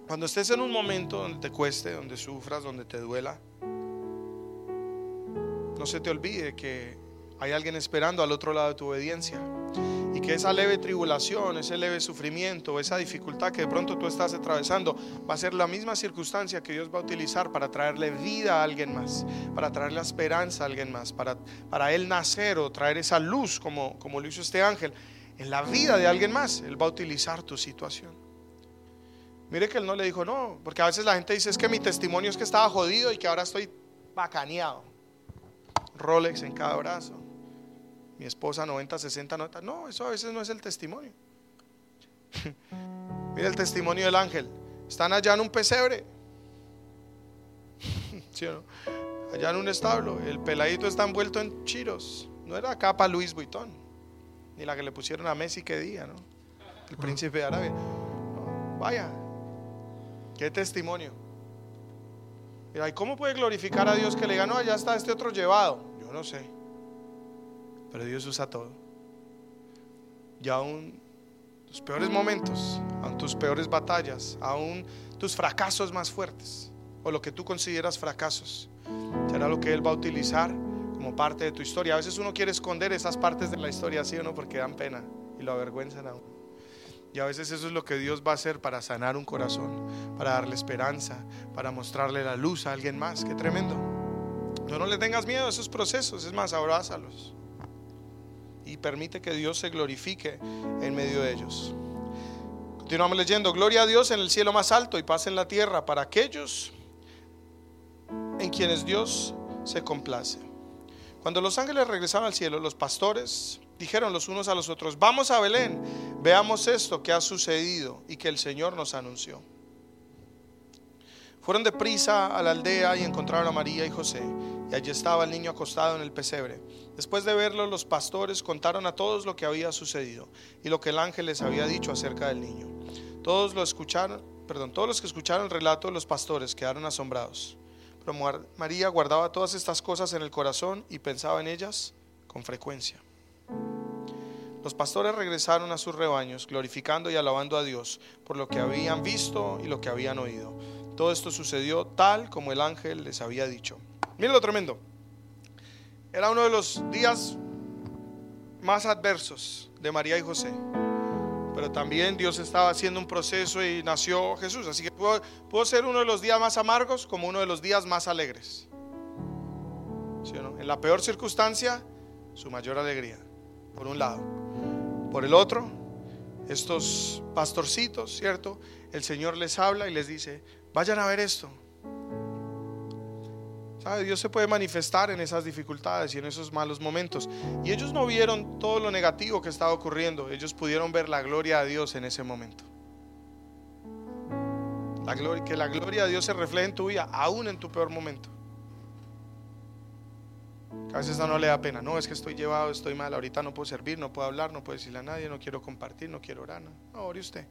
cuando estés en un momento donde te cueste, donde sufras, donde te duela, no se te olvide que hay alguien esperando al otro lado de tu obediencia y que esa leve tribulación, ese leve sufrimiento, esa dificultad que de pronto tú estás atravesando va a ser la misma circunstancia que Dios va a utilizar para traerle vida a alguien más, para traerle esperanza a alguien más, para, para Él nacer o traer esa luz como, como lo hizo este ángel en la vida de alguien más. Él va a utilizar tu situación. Mire que Él no le dijo no, porque a veces la gente dice es que mi testimonio es que estaba jodido y que ahora estoy bacaneado. Rolex en cada brazo mi esposa 90, 60, 90. No, eso a veces no es el testimonio. Mira el testimonio del ángel. Están allá en un pesebre. Allá en un establo. El peladito está envuelto en chiros. No era capa Luis Vuitton. Ni la que le pusieron a Messi que día, ¿no? El príncipe de Arabia. vaya. Qué testimonio. Mira, ¿y cómo puede glorificar a Dios que le ganó? Allá está este otro llevado. Yo no sé pero Dios usa todo. Y aún tus peores momentos, aún tus peores batallas, aún tus fracasos más fuertes, o lo que tú consideras fracasos, será lo que Él va a utilizar como parte de tu historia. A veces uno quiere esconder esas partes de la historia, así o no, porque dan pena y lo avergüenzan a uno. Y a veces eso es lo que Dios va a hacer para sanar un corazón, para darle esperanza, para mostrarle la luz a alguien más. Qué tremendo. No, no le tengas miedo a esos procesos, es más, abrázalos y permite que Dios se glorifique en medio de ellos. Continuamos leyendo, gloria a Dios en el cielo más alto y paz en la tierra para aquellos en quienes Dios se complace. Cuando los ángeles regresaron al cielo, los pastores dijeron los unos a los otros, vamos a Belén, veamos esto que ha sucedido y que el Señor nos anunció. Fueron deprisa a la aldea y encontraron a María y José, y allí estaba el niño acostado en el pesebre. Después de verlo, los pastores contaron a todos lo que había sucedido y lo que el ángel les había dicho acerca del niño. Todos lo escucharon, perdón, todos los que escucharon el relato de los pastores quedaron asombrados. María guardaba todas estas cosas en el corazón y pensaba en ellas con frecuencia. Los pastores regresaron a sus rebaños, glorificando y alabando a Dios por lo que habían visto y lo que habían oído. Todo esto sucedió tal como el ángel les había dicho. Miren lo tremendo. Era uno de los días más adversos de María y José. Pero también Dios estaba haciendo un proceso y nació Jesús. Así que pudo, ser uno de los días más amargos como uno de los días más alegres. En la peor circunstancia, su mayor alegría, por un lado. Por el otro, estos pastorcitos, ¿cierto? El Señor les habla y les dice, vayan a ver esto. Dios se puede manifestar en esas dificultades y en esos malos momentos. Y ellos no vieron todo lo negativo que estaba ocurriendo, ellos pudieron ver la gloria de Dios en ese momento. La gloria, que la gloria de Dios se refleje en tu vida, aún en tu peor momento. A veces no le da pena, no, es que estoy llevado, estoy mal, ahorita no puedo servir, no puedo hablar, no puedo decirle a nadie, no quiero compartir, no quiero orar. No, no ore usted.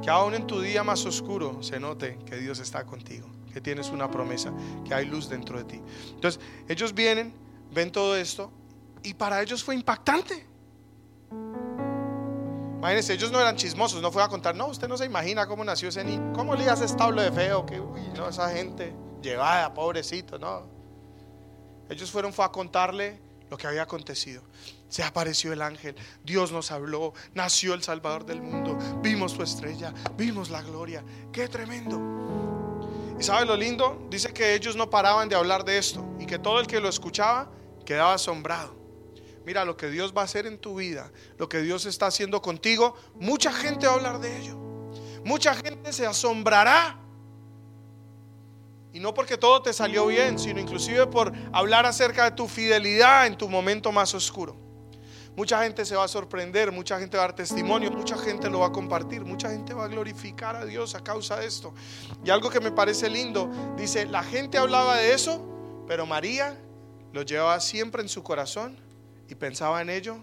Que aún en tu día más oscuro se note que Dios está contigo que tienes una promesa, que hay luz dentro de ti. Entonces, ellos vienen, ven todo esto y para ellos fue impactante. Imagínense, ellos no eran chismosos, no fue a contar, no, usted no se imagina cómo nació ese niño, cómo le hace establo de feo, que, uy, no, esa gente llevada, pobrecito, no. Ellos fueron, fue a contarle lo que había acontecido. Se apareció el ángel, Dios nos habló, nació el Salvador del mundo, vimos su estrella, vimos la gloria. Qué tremendo. ¿Y sabe lo lindo? Dice que ellos no paraban de hablar de esto y que todo el que lo escuchaba quedaba asombrado. Mira lo que Dios va a hacer en tu vida, lo que Dios está haciendo contigo, mucha gente va a hablar de ello. Mucha gente se asombrará. Y no porque todo te salió bien, sino inclusive por hablar acerca de tu fidelidad en tu momento más oscuro. Mucha gente se va a sorprender, mucha gente va a dar testimonio, mucha gente lo va a compartir, mucha gente va a glorificar a Dios a causa de esto. Y algo que me parece lindo, dice, la gente hablaba de eso, pero María lo llevaba siempre en su corazón y pensaba en ello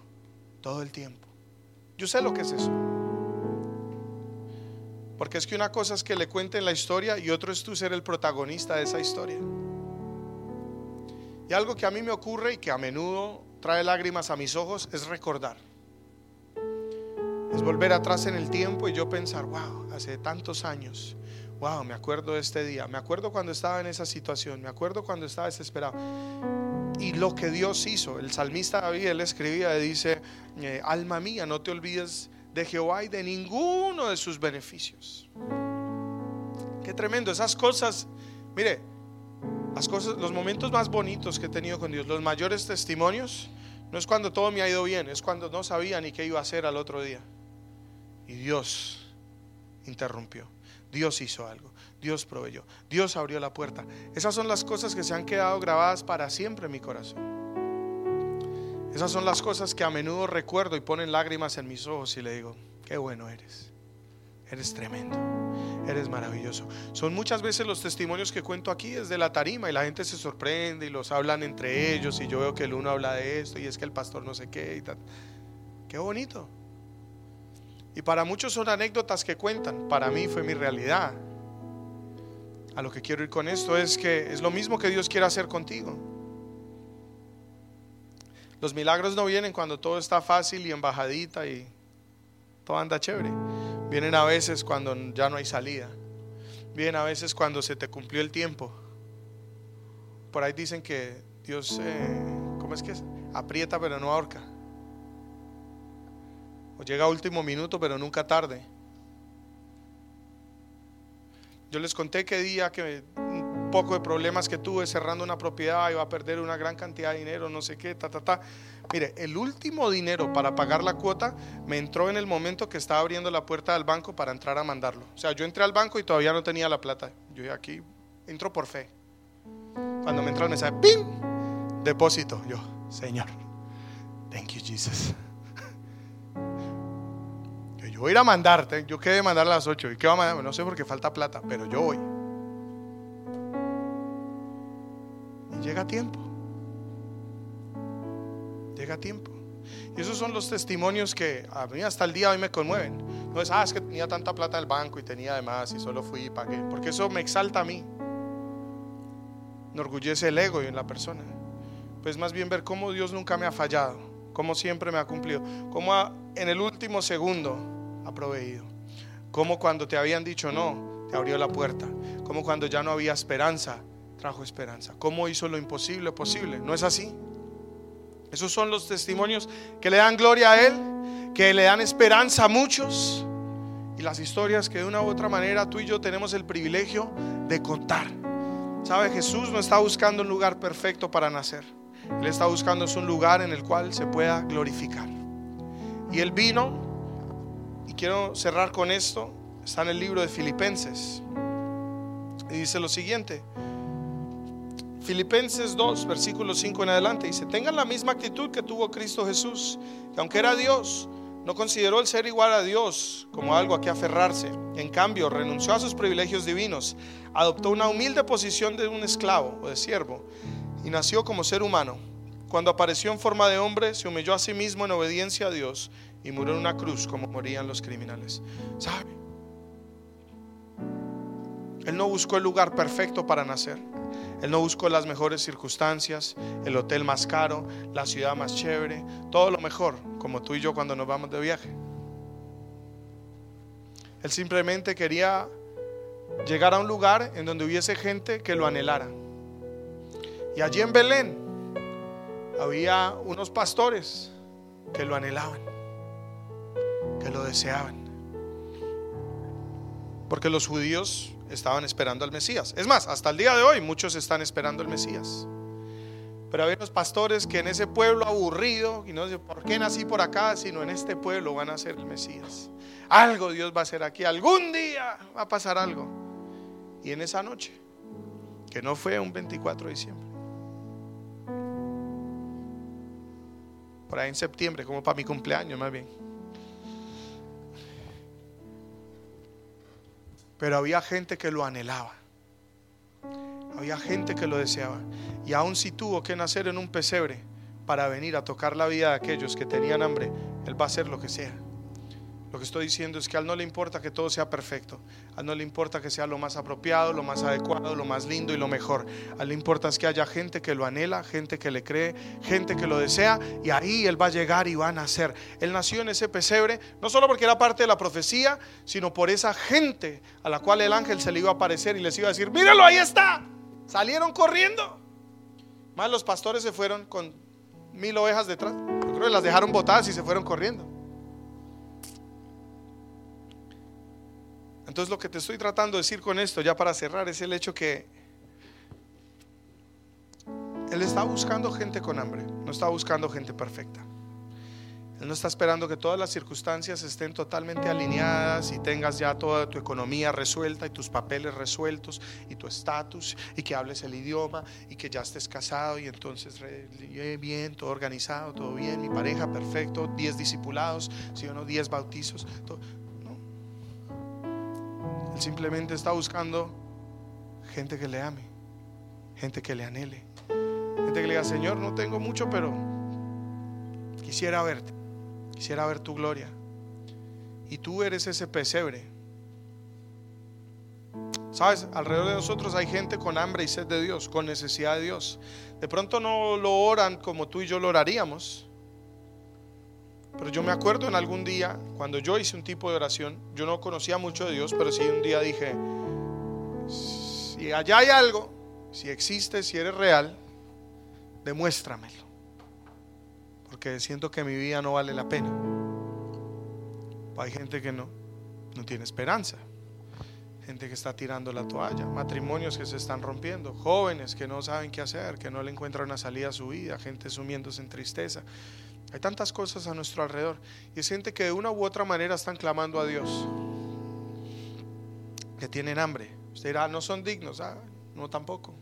todo el tiempo. Yo sé lo que es eso. Porque es que una cosa es que le cuenten la historia y otro es tú ser el protagonista de esa historia. Y algo que a mí me ocurre y que a menudo trae lágrimas a mis ojos es recordar. Es volver atrás en el tiempo y yo pensar, wow, hace tantos años, wow, me acuerdo de este día, me acuerdo cuando estaba en esa situación, me acuerdo cuando estaba desesperado. Y lo que Dios hizo, el salmista David, él escribía, dice, eh, alma mía, no te olvides de Jehová y de ninguno de sus beneficios. Qué tremendo, esas cosas, mire, las cosas, los momentos más bonitos que he tenido con Dios, los mayores testimonios, no es cuando todo me ha ido bien, es cuando no sabía ni qué iba a hacer al otro día. Y Dios interrumpió. Dios hizo algo. Dios proveyó. Dios abrió la puerta. Esas son las cosas que se han quedado grabadas para siempre en mi corazón. Esas son las cosas que a menudo recuerdo y ponen lágrimas en mis ojos y le digo, qué bueno eres. Eres tremendo eres maravilloso. Son muchas veces los testimonios que cuento aquí desde la tarima y la gente se sorprende y los hablan entre ellos y yo veo que el uno habla de esto y es que el pastor no sé qué y tal. Qué bonito. Y para muchos son anécdotas que cuentan, para mí fue mi realidad. A lo que quiero ir con esto es que es lo mismo que Dios quiere hacer contigo. Los milagros no vienen cuando todo está fácil y embajadita y todo anda chévere. Vienen a veces cuando ya no hay salida. Vienen a veces cuando se te cumplió el tiempo. Por ahí dicen que Dios, eh, ¿cómo es que es? Aprieta pero no ahorca. O llega último minuto pero nunca tarde. Yo les conté que día que poco de problemas que tuve cerrando una propiedad, iba a perder una gran cantidad de dinero, no sé qué, ta, ta, ta. Mire, el último dinero para pagar la cuota me entró en el momento que estaba abriendo la puerta del banco para entrar a mandarlo. O sea, yo entré al banco y todavía no tenía la plata. Yo aquí entro por fe. Cuando me entró el mensaje, ¡pim! Depósito. Yo, Señor, thank you, Jesus. Yo, voy a ir a mandarte. Yo quedé de mandar a las 8. ¿Y qué va a mandar? No sé por qué falta plata, pero yo voy. Llega tiempo llega tiempo. Y esos son los testimonios que a mí hasta el día hoy me conmueven. No es, ah, es que tenía tanta plata en el banco y tenía además y solo fui y pagué. Porque eso me exalta a mí. Enorgullece el ego y en la persona. Pues más bien ver cómo Dios nunca me ha fallado, cómo siempre me ha cumplido, cómo en el último segundo ha proveído, cómo cuando te habían dicho no, te abrió la puerta, cómo cuando ya no había esperanza, trajo esperanza, cómo hizo lo imposible posible. ¿No es así? Esos son los testimonios que le dan gloria a Él, que le dan esperanza a muchos y las historias que de una u otra manera tú y yo tenemos el privilegio de contar. ¿Sabe? Jesús no está buscando un lugar perfecto para nacer. Él está buscando un lugar en el cual se pueda glorificar. Y Él vino, y quiero cerrar con esto, está en el libro de Filipenses. Y dice lo siguiente, Filipenses 2, versículo 5 en adelante, dice, tengan la misma actitud que tuvo Cristo Jesús, que aunque era Dios, no consideró el ser igual a Dios como algo a que aferrarse. En cambio, renunció a sus privilegios divinos, adoptó una humilde posición de un esclavo o de siervo y nació como ser humano. Cuando apareció en forma de hombre, se humilló a sí mismo en obediencia a Dios y murió en una cruz como morían los criminales. ¿Sabe? Él no buscó el lugar perfecto para nacer. Él no buscó las mejores circunstancias, el hotel más caro, la ciudad más chévere, todo lo mejor, como tú y yo cuando nos vamos de viaje. Él simplemente quería llegar a un lugar en donde hubiese gente que lo anhelara. Y allí en Belén había unos pastores que lo anhelaban, que lo deseaban. Porque los judíos estaban esperando al Mesías. Es más, hasta el día de hoy muchos están esperando al Mesías. Pero había unos pastores que en ese pueblo aburrido, y no sé por qué nací por acá, sino en este pueblo van a ser el Mesías. Algo Dios va a hacer aquí, algún día va a pasar algo. Y en esa noche, que no fue un 24 de diciembre, por ahí en septiembre, como para mi cumpleaños más bien Pero había gente que lo anhelaba. Había gente que lo deseaba. Y aun si tuvo que nacer en un pesebre para venir a tocar la vida de aquellos que tenían hambre, Él va a hacer lo que sea. Lo que estoy diciendo es que a él no le importa que todo sea perfecto. A él no le importa que sea lo más apropiado, lo más adecuado, lo más lindo y lo mejor. A él le importa es que haya gente que lo anhela, gente que le cree, gente que lo desea. Y ahí él va a llegar y va a nacer. Él nació en ese pesebre, no solo porque era parte de la profecía, sino por esa gente a la cual el ángel se le iba a aparecer y les iba a decir, míralo, ahí está. Salieron corriendo. Más los pastores se fueron con mil ovejas detrás. Yo creo que las dejaron botadas y se fueron corriendo. Entonces lo que te estoy tratando de decir con esto, ya para cerrar, es el hecho que Él está buscando gente con hambre, no está buscando gente perfecta. Él no está esperando que todas las circunstancias estén totalmente alineadas y tengas ya toda tu economía resuelta y tus papeles resueltos y tu estatus y que hables el idioma y que ya estés casado y entonces bien, todo organizado, todo bien, mi pareja perfecto, 10 discipulados, si o no, 10 bautizos. Todo. Él simplemente está buscando gente que le ame, gente que le anhele, gente que le diga, Señor, no tengo mucho, pero quisiera verte, quisiera ver tu gloria. Y tú eres ese pesebre. Sabes, alrededor de nosotros hay gente con hambre y sed de Dios, con necesidad de Dios. De pronto no lo oran como tú y yo lo oraríamos pero yo me acuerdo en algún día, cuando yo hice un tipo de oración, yo no conocía mucho de Dios, pero sí un día dije, si allá hay algo, si existe, si eres real, demuéstramelo. Porque siento que mi vida no vale la pena. Hay gente que no, no tiene esperanza. Gente que está tirando la toalla, matrimonios que se están rompiendo, jóvenes que no saben qué hacer, que no le encuentran una salida a su vida, gente sumiéndose en tristeza. Hay tantas cosas a nuestro alrededor y siente que de una u otra manera están clamando a Dios. Que tienen hambre. Usted dirá, no son dignos. Ah, no tampoco.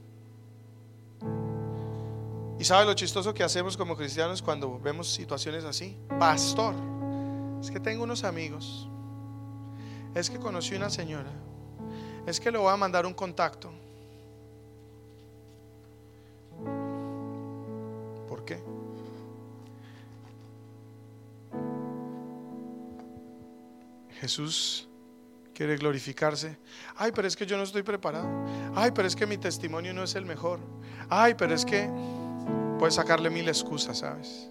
¿Y sabe lo chistoso que hacemos como cristianos cuando vemos situaciones así? Pastor, es que tengo unos amigos. Es que conocí una señora. Es que le voy a mandar un contacto. ¿Por qué? Jesús quiere glorificarse. Ay, pero es que yo no estoy preparado. Ay, pero es que mi testimonio no es el mejor. Ay, pero es que puede sacarle mil excusas, ¿sabes?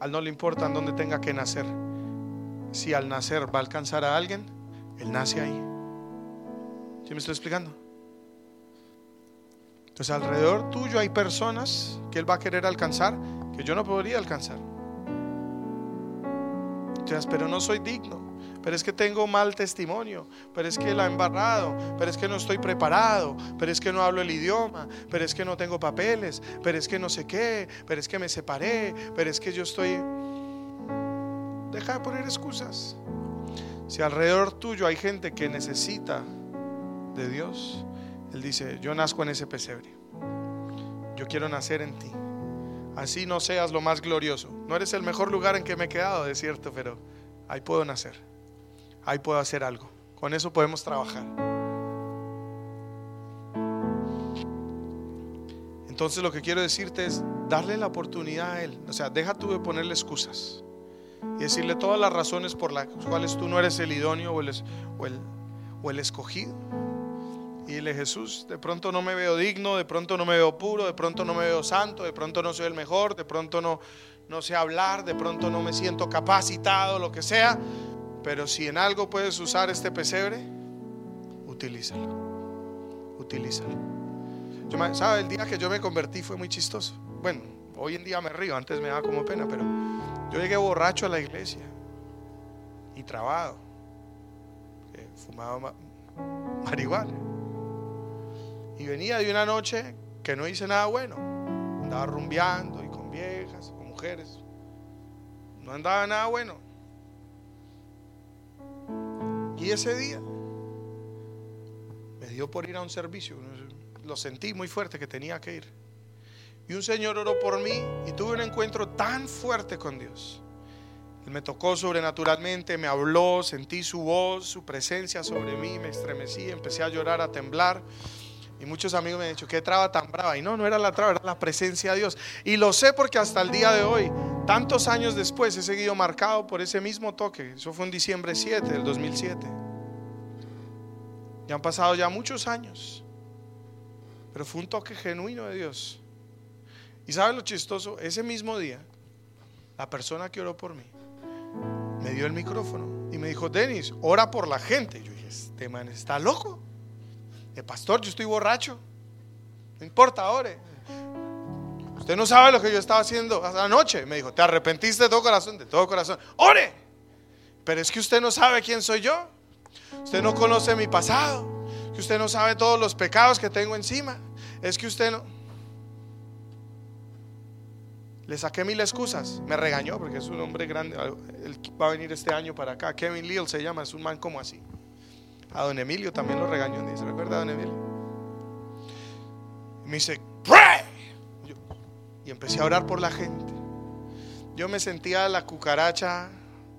Al no le importa dónde tenga que nacer. Si al nacer va a alcanzar a alguien, él nace ahí. ¿Sí me estoy explicando? Entonces alrededor tuyo hay personas que él va a querer alcanzar que yo no podría alcanzar. Pero no soy digno. Pero es que tengo mal testimonio, pero es que la he embarrado, pero es que no estoy preparado, pero es que no hablo el idioma, pero es que no tengo papeles, pero es que no sé qué, pero es que me separé, pero es que yo estoy... Deja de poner excusas. Si alrededor tuyo hay gente que necesita de Dios, Él dice, yo nazco en ese pesebre, yo quiero nacer en ti. Así no seas lo más glorioso. No eres el mejor lugar en que me he quedado, de cierto, pero ahí puedo nacer ahí puedo hacer algo. Con eso podemos trabajar. Entonces lo que quiero decirte es darle la oportunidad a Él. O sea, deja tú de ponerle excusas y decirle todas las razones por las cuales tú no eres el idóneo o el, o el, o el escogido. Y dile, Jesús, de pronto no me veo digno, de pronto no me veo puro, de pronto no me veo santo, de pronto no soy el mejor, de pronto no, no sé hablar, de pronto no me siento capacitado, lo que sea. Pero si en algo puedes usar este pesebre, utilízalo. Utilízalo. Yo, ¿Sabe? El día que yo me convertí fue muy chistoso. Bueno, hoy en día me río, antes me da como pena, pero yo llegué borracho a la iglesia y trabado. Fumaba marihuana. Y venía de una noche que no hice nada bueno. Andaba rumbeando y con viejas, con mujeres. No andaba nada bueno. Y ese día me dio por ir a un servicio. Lo sentí muy fuerte que tenía que ir. Y un Señor oró por mí y tuve un encuentro tan fuerte con Dios. Él me tocó sobrenaturalmente, me habló, sentí su voz, su presencia sobre mí, me estremecí, empecé a llorar, a temblar. Y muchos amigos me han dicho, ¿qué traba tan brava? Y no, no era la traba, era la presencia de Dios. Y lo sé porque hasta el día de hoy, tantos años después, he seguido marcado por ese mismo toque. Eso fue en diciembre 7 del 2007. Ya han pasado ya muchos años. Pero fue un toque genuino de Dios. Y ¿sabe lo chistoso? Ese mismo día, la persona que oró por mí me dio el micrófono y me dijo, Denis, ora por la gente. Yo dije, este man está loco pastor, yo estoy borracho. No importa, ore. Usted no sabe lo que yo estaba haciendo anoche. Me dijo, ¿te arrepentiste de todo corazón? De todo corazón. Ore. Pero es que usted no sabe quién soy yo. Usted no conoce mi pasado. Que usted no sabe todos los pecados que tengo encima. Es que usted no... Le saqué mil excusas. Me regañó porque es un hombre grande. Él va a venir este año para acá. Kevin Leal se llama. Es un man como así. A don Emilio también lo regañó. ¿Se recuerda a don Emilio? Me dice, ¡Pray! y empecé a orar por la gente. Yo me sentía la cucaracha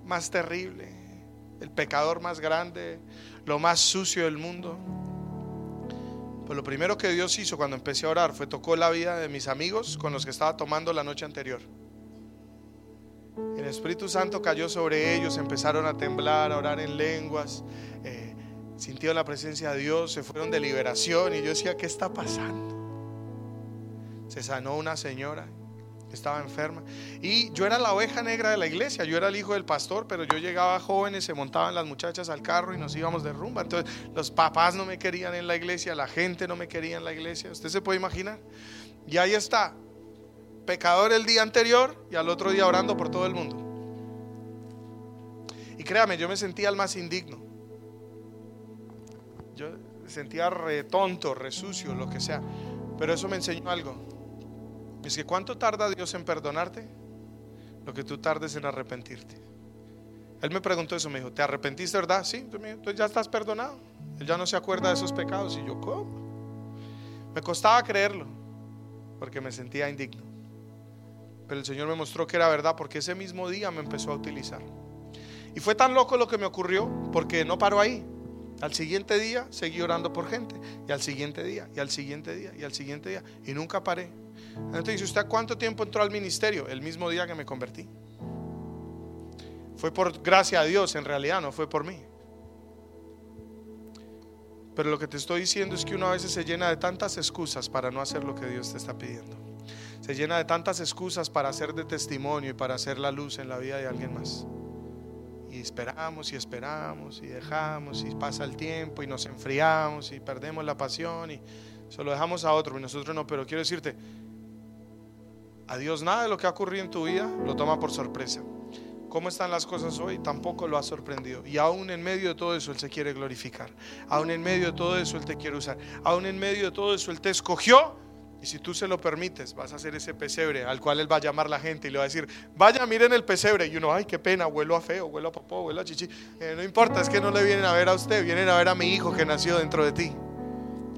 más terrible, el pecador más grande, lo más sucio del mundo. Pero lo primero que Dios hizo cuando empecé a orar fue tocó la vida de mis amigos con los que estaba tomando la noche anterior. El Espíritu Santo cayó sobre ellos, empezaron a temblar, a orar en lenguas. Eh, sintieron la presencia de Dios, se fueron de liberación y yo decía, ¿qué está pasando? Se sanó una señora, estaba enferma y yo era la oveja negra de la iglesia, yo era el hijo del pastor, pero yo llegaba jóvenes, se montaban las muchachas al carro y nos íbamos de rumba. Entonces los papás no me querían en la iglesia, la gente no me quería en la iglesia, usted se puede imaginar. Y ahí está, pecador el día anterior y al otro día orando por todo el mundo. Y créame, yo me sentía el más indigno yo sentía re tonto, re sucio, lo que sea. Pero eso me enseñó algo. Es que cuánto tarda Dios en perdonarte, lo que tú tardes en arrepentirte. Él me preguntó eso, me dijo, ¿te arrepentiste, verdad? Sí, entonces ya estás perdonado. Él ya no se acuerda de esos pecados. Y yo, ¿cómo? Me costaba creerlo, porque me sentía indigno. Pero el Señor me mostró que era verdad, porque ese mismo día me empezó a utilizar. Y fue tan loco lo que me ocurrió, porque no paró ahí. Al siguiente día seguí orando por gente. Y al siguiente día, y al siguiente día, y al siguiente día. Y nunca paré. Entonces dice, ¿usted cuánto tiempo entró al ministerio? El mismo día que me convertí. Fue por gracia a Dios, en realidad no fue por mí. Pero lo que te estoy diciendo es que uno a veces se llena de tantas excusas para no hacer lo que Dios te está pidiendo. Se llena de tantas excusas para hacer de testimonio y para hacer la luz en la vida de alguien más. Y esperamos y esperamos y dejamos y pasa el tiempo y nos enfriamos y perdemos la pasión y se lo dejamos a otro y nosotros no. Pero quiero decirte, a Dios nada de lo que ha ocurrido en tu vida lo toma por sorpresa. ¿Cómo están las cosas hoy? Tampoco lo ha sorprendido. Y aún en medio de todo eso Él se quiere glorificar. Aún en medio de todo eso Él te quiere usar. Aún en medio de todo eso Él te escogió. Y si tú se lo permites, vas a hacer ese pesebre al cual Él va a llamar la gente y le va a decir, vaya, miren el pesebre. Y uno, ay, qué pena, huelo a feo, huelo a popó, huelo a chichi. Eh, no importa, es que no le vienen a ver a usted, vienen a ver a mi hijo que nació dentro de ti.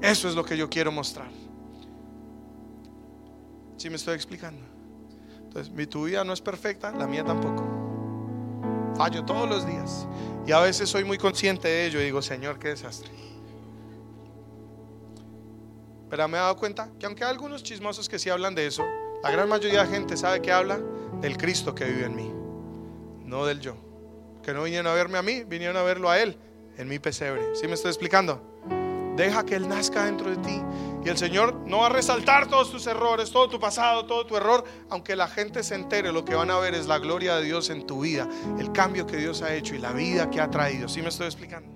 Eso es lo que yo quiero mostrar. ¿Sí me estoy explicando? Entonces, mi tu vida no es perfecta, la mía tampoco. Fallo todos los días. Y a veces soy muy consciente de ello y digo, Señor, qué desastre. Pero me he dado cuenta que aunque hay algunos chismosos que sí hablan de eso, la gran mayoría de gente sabe que habla del Cristo que vive en mí, no del yo. Que no vinieron a verme a mí, vinieron a verlo a Él en mi pesebre. ¿Sí me estoy explicando? Deja que Él nazca dentro de ti. Y el Señor no va a resaltar todos tus errores, todo tu pasado, todo tu error. Aunque la gente se entere, lo que van a ver es la gloria de Dios en tu vida, el cambio que Dios ha hecho y la vida que ha traído. ¿Sí me estoy explicando?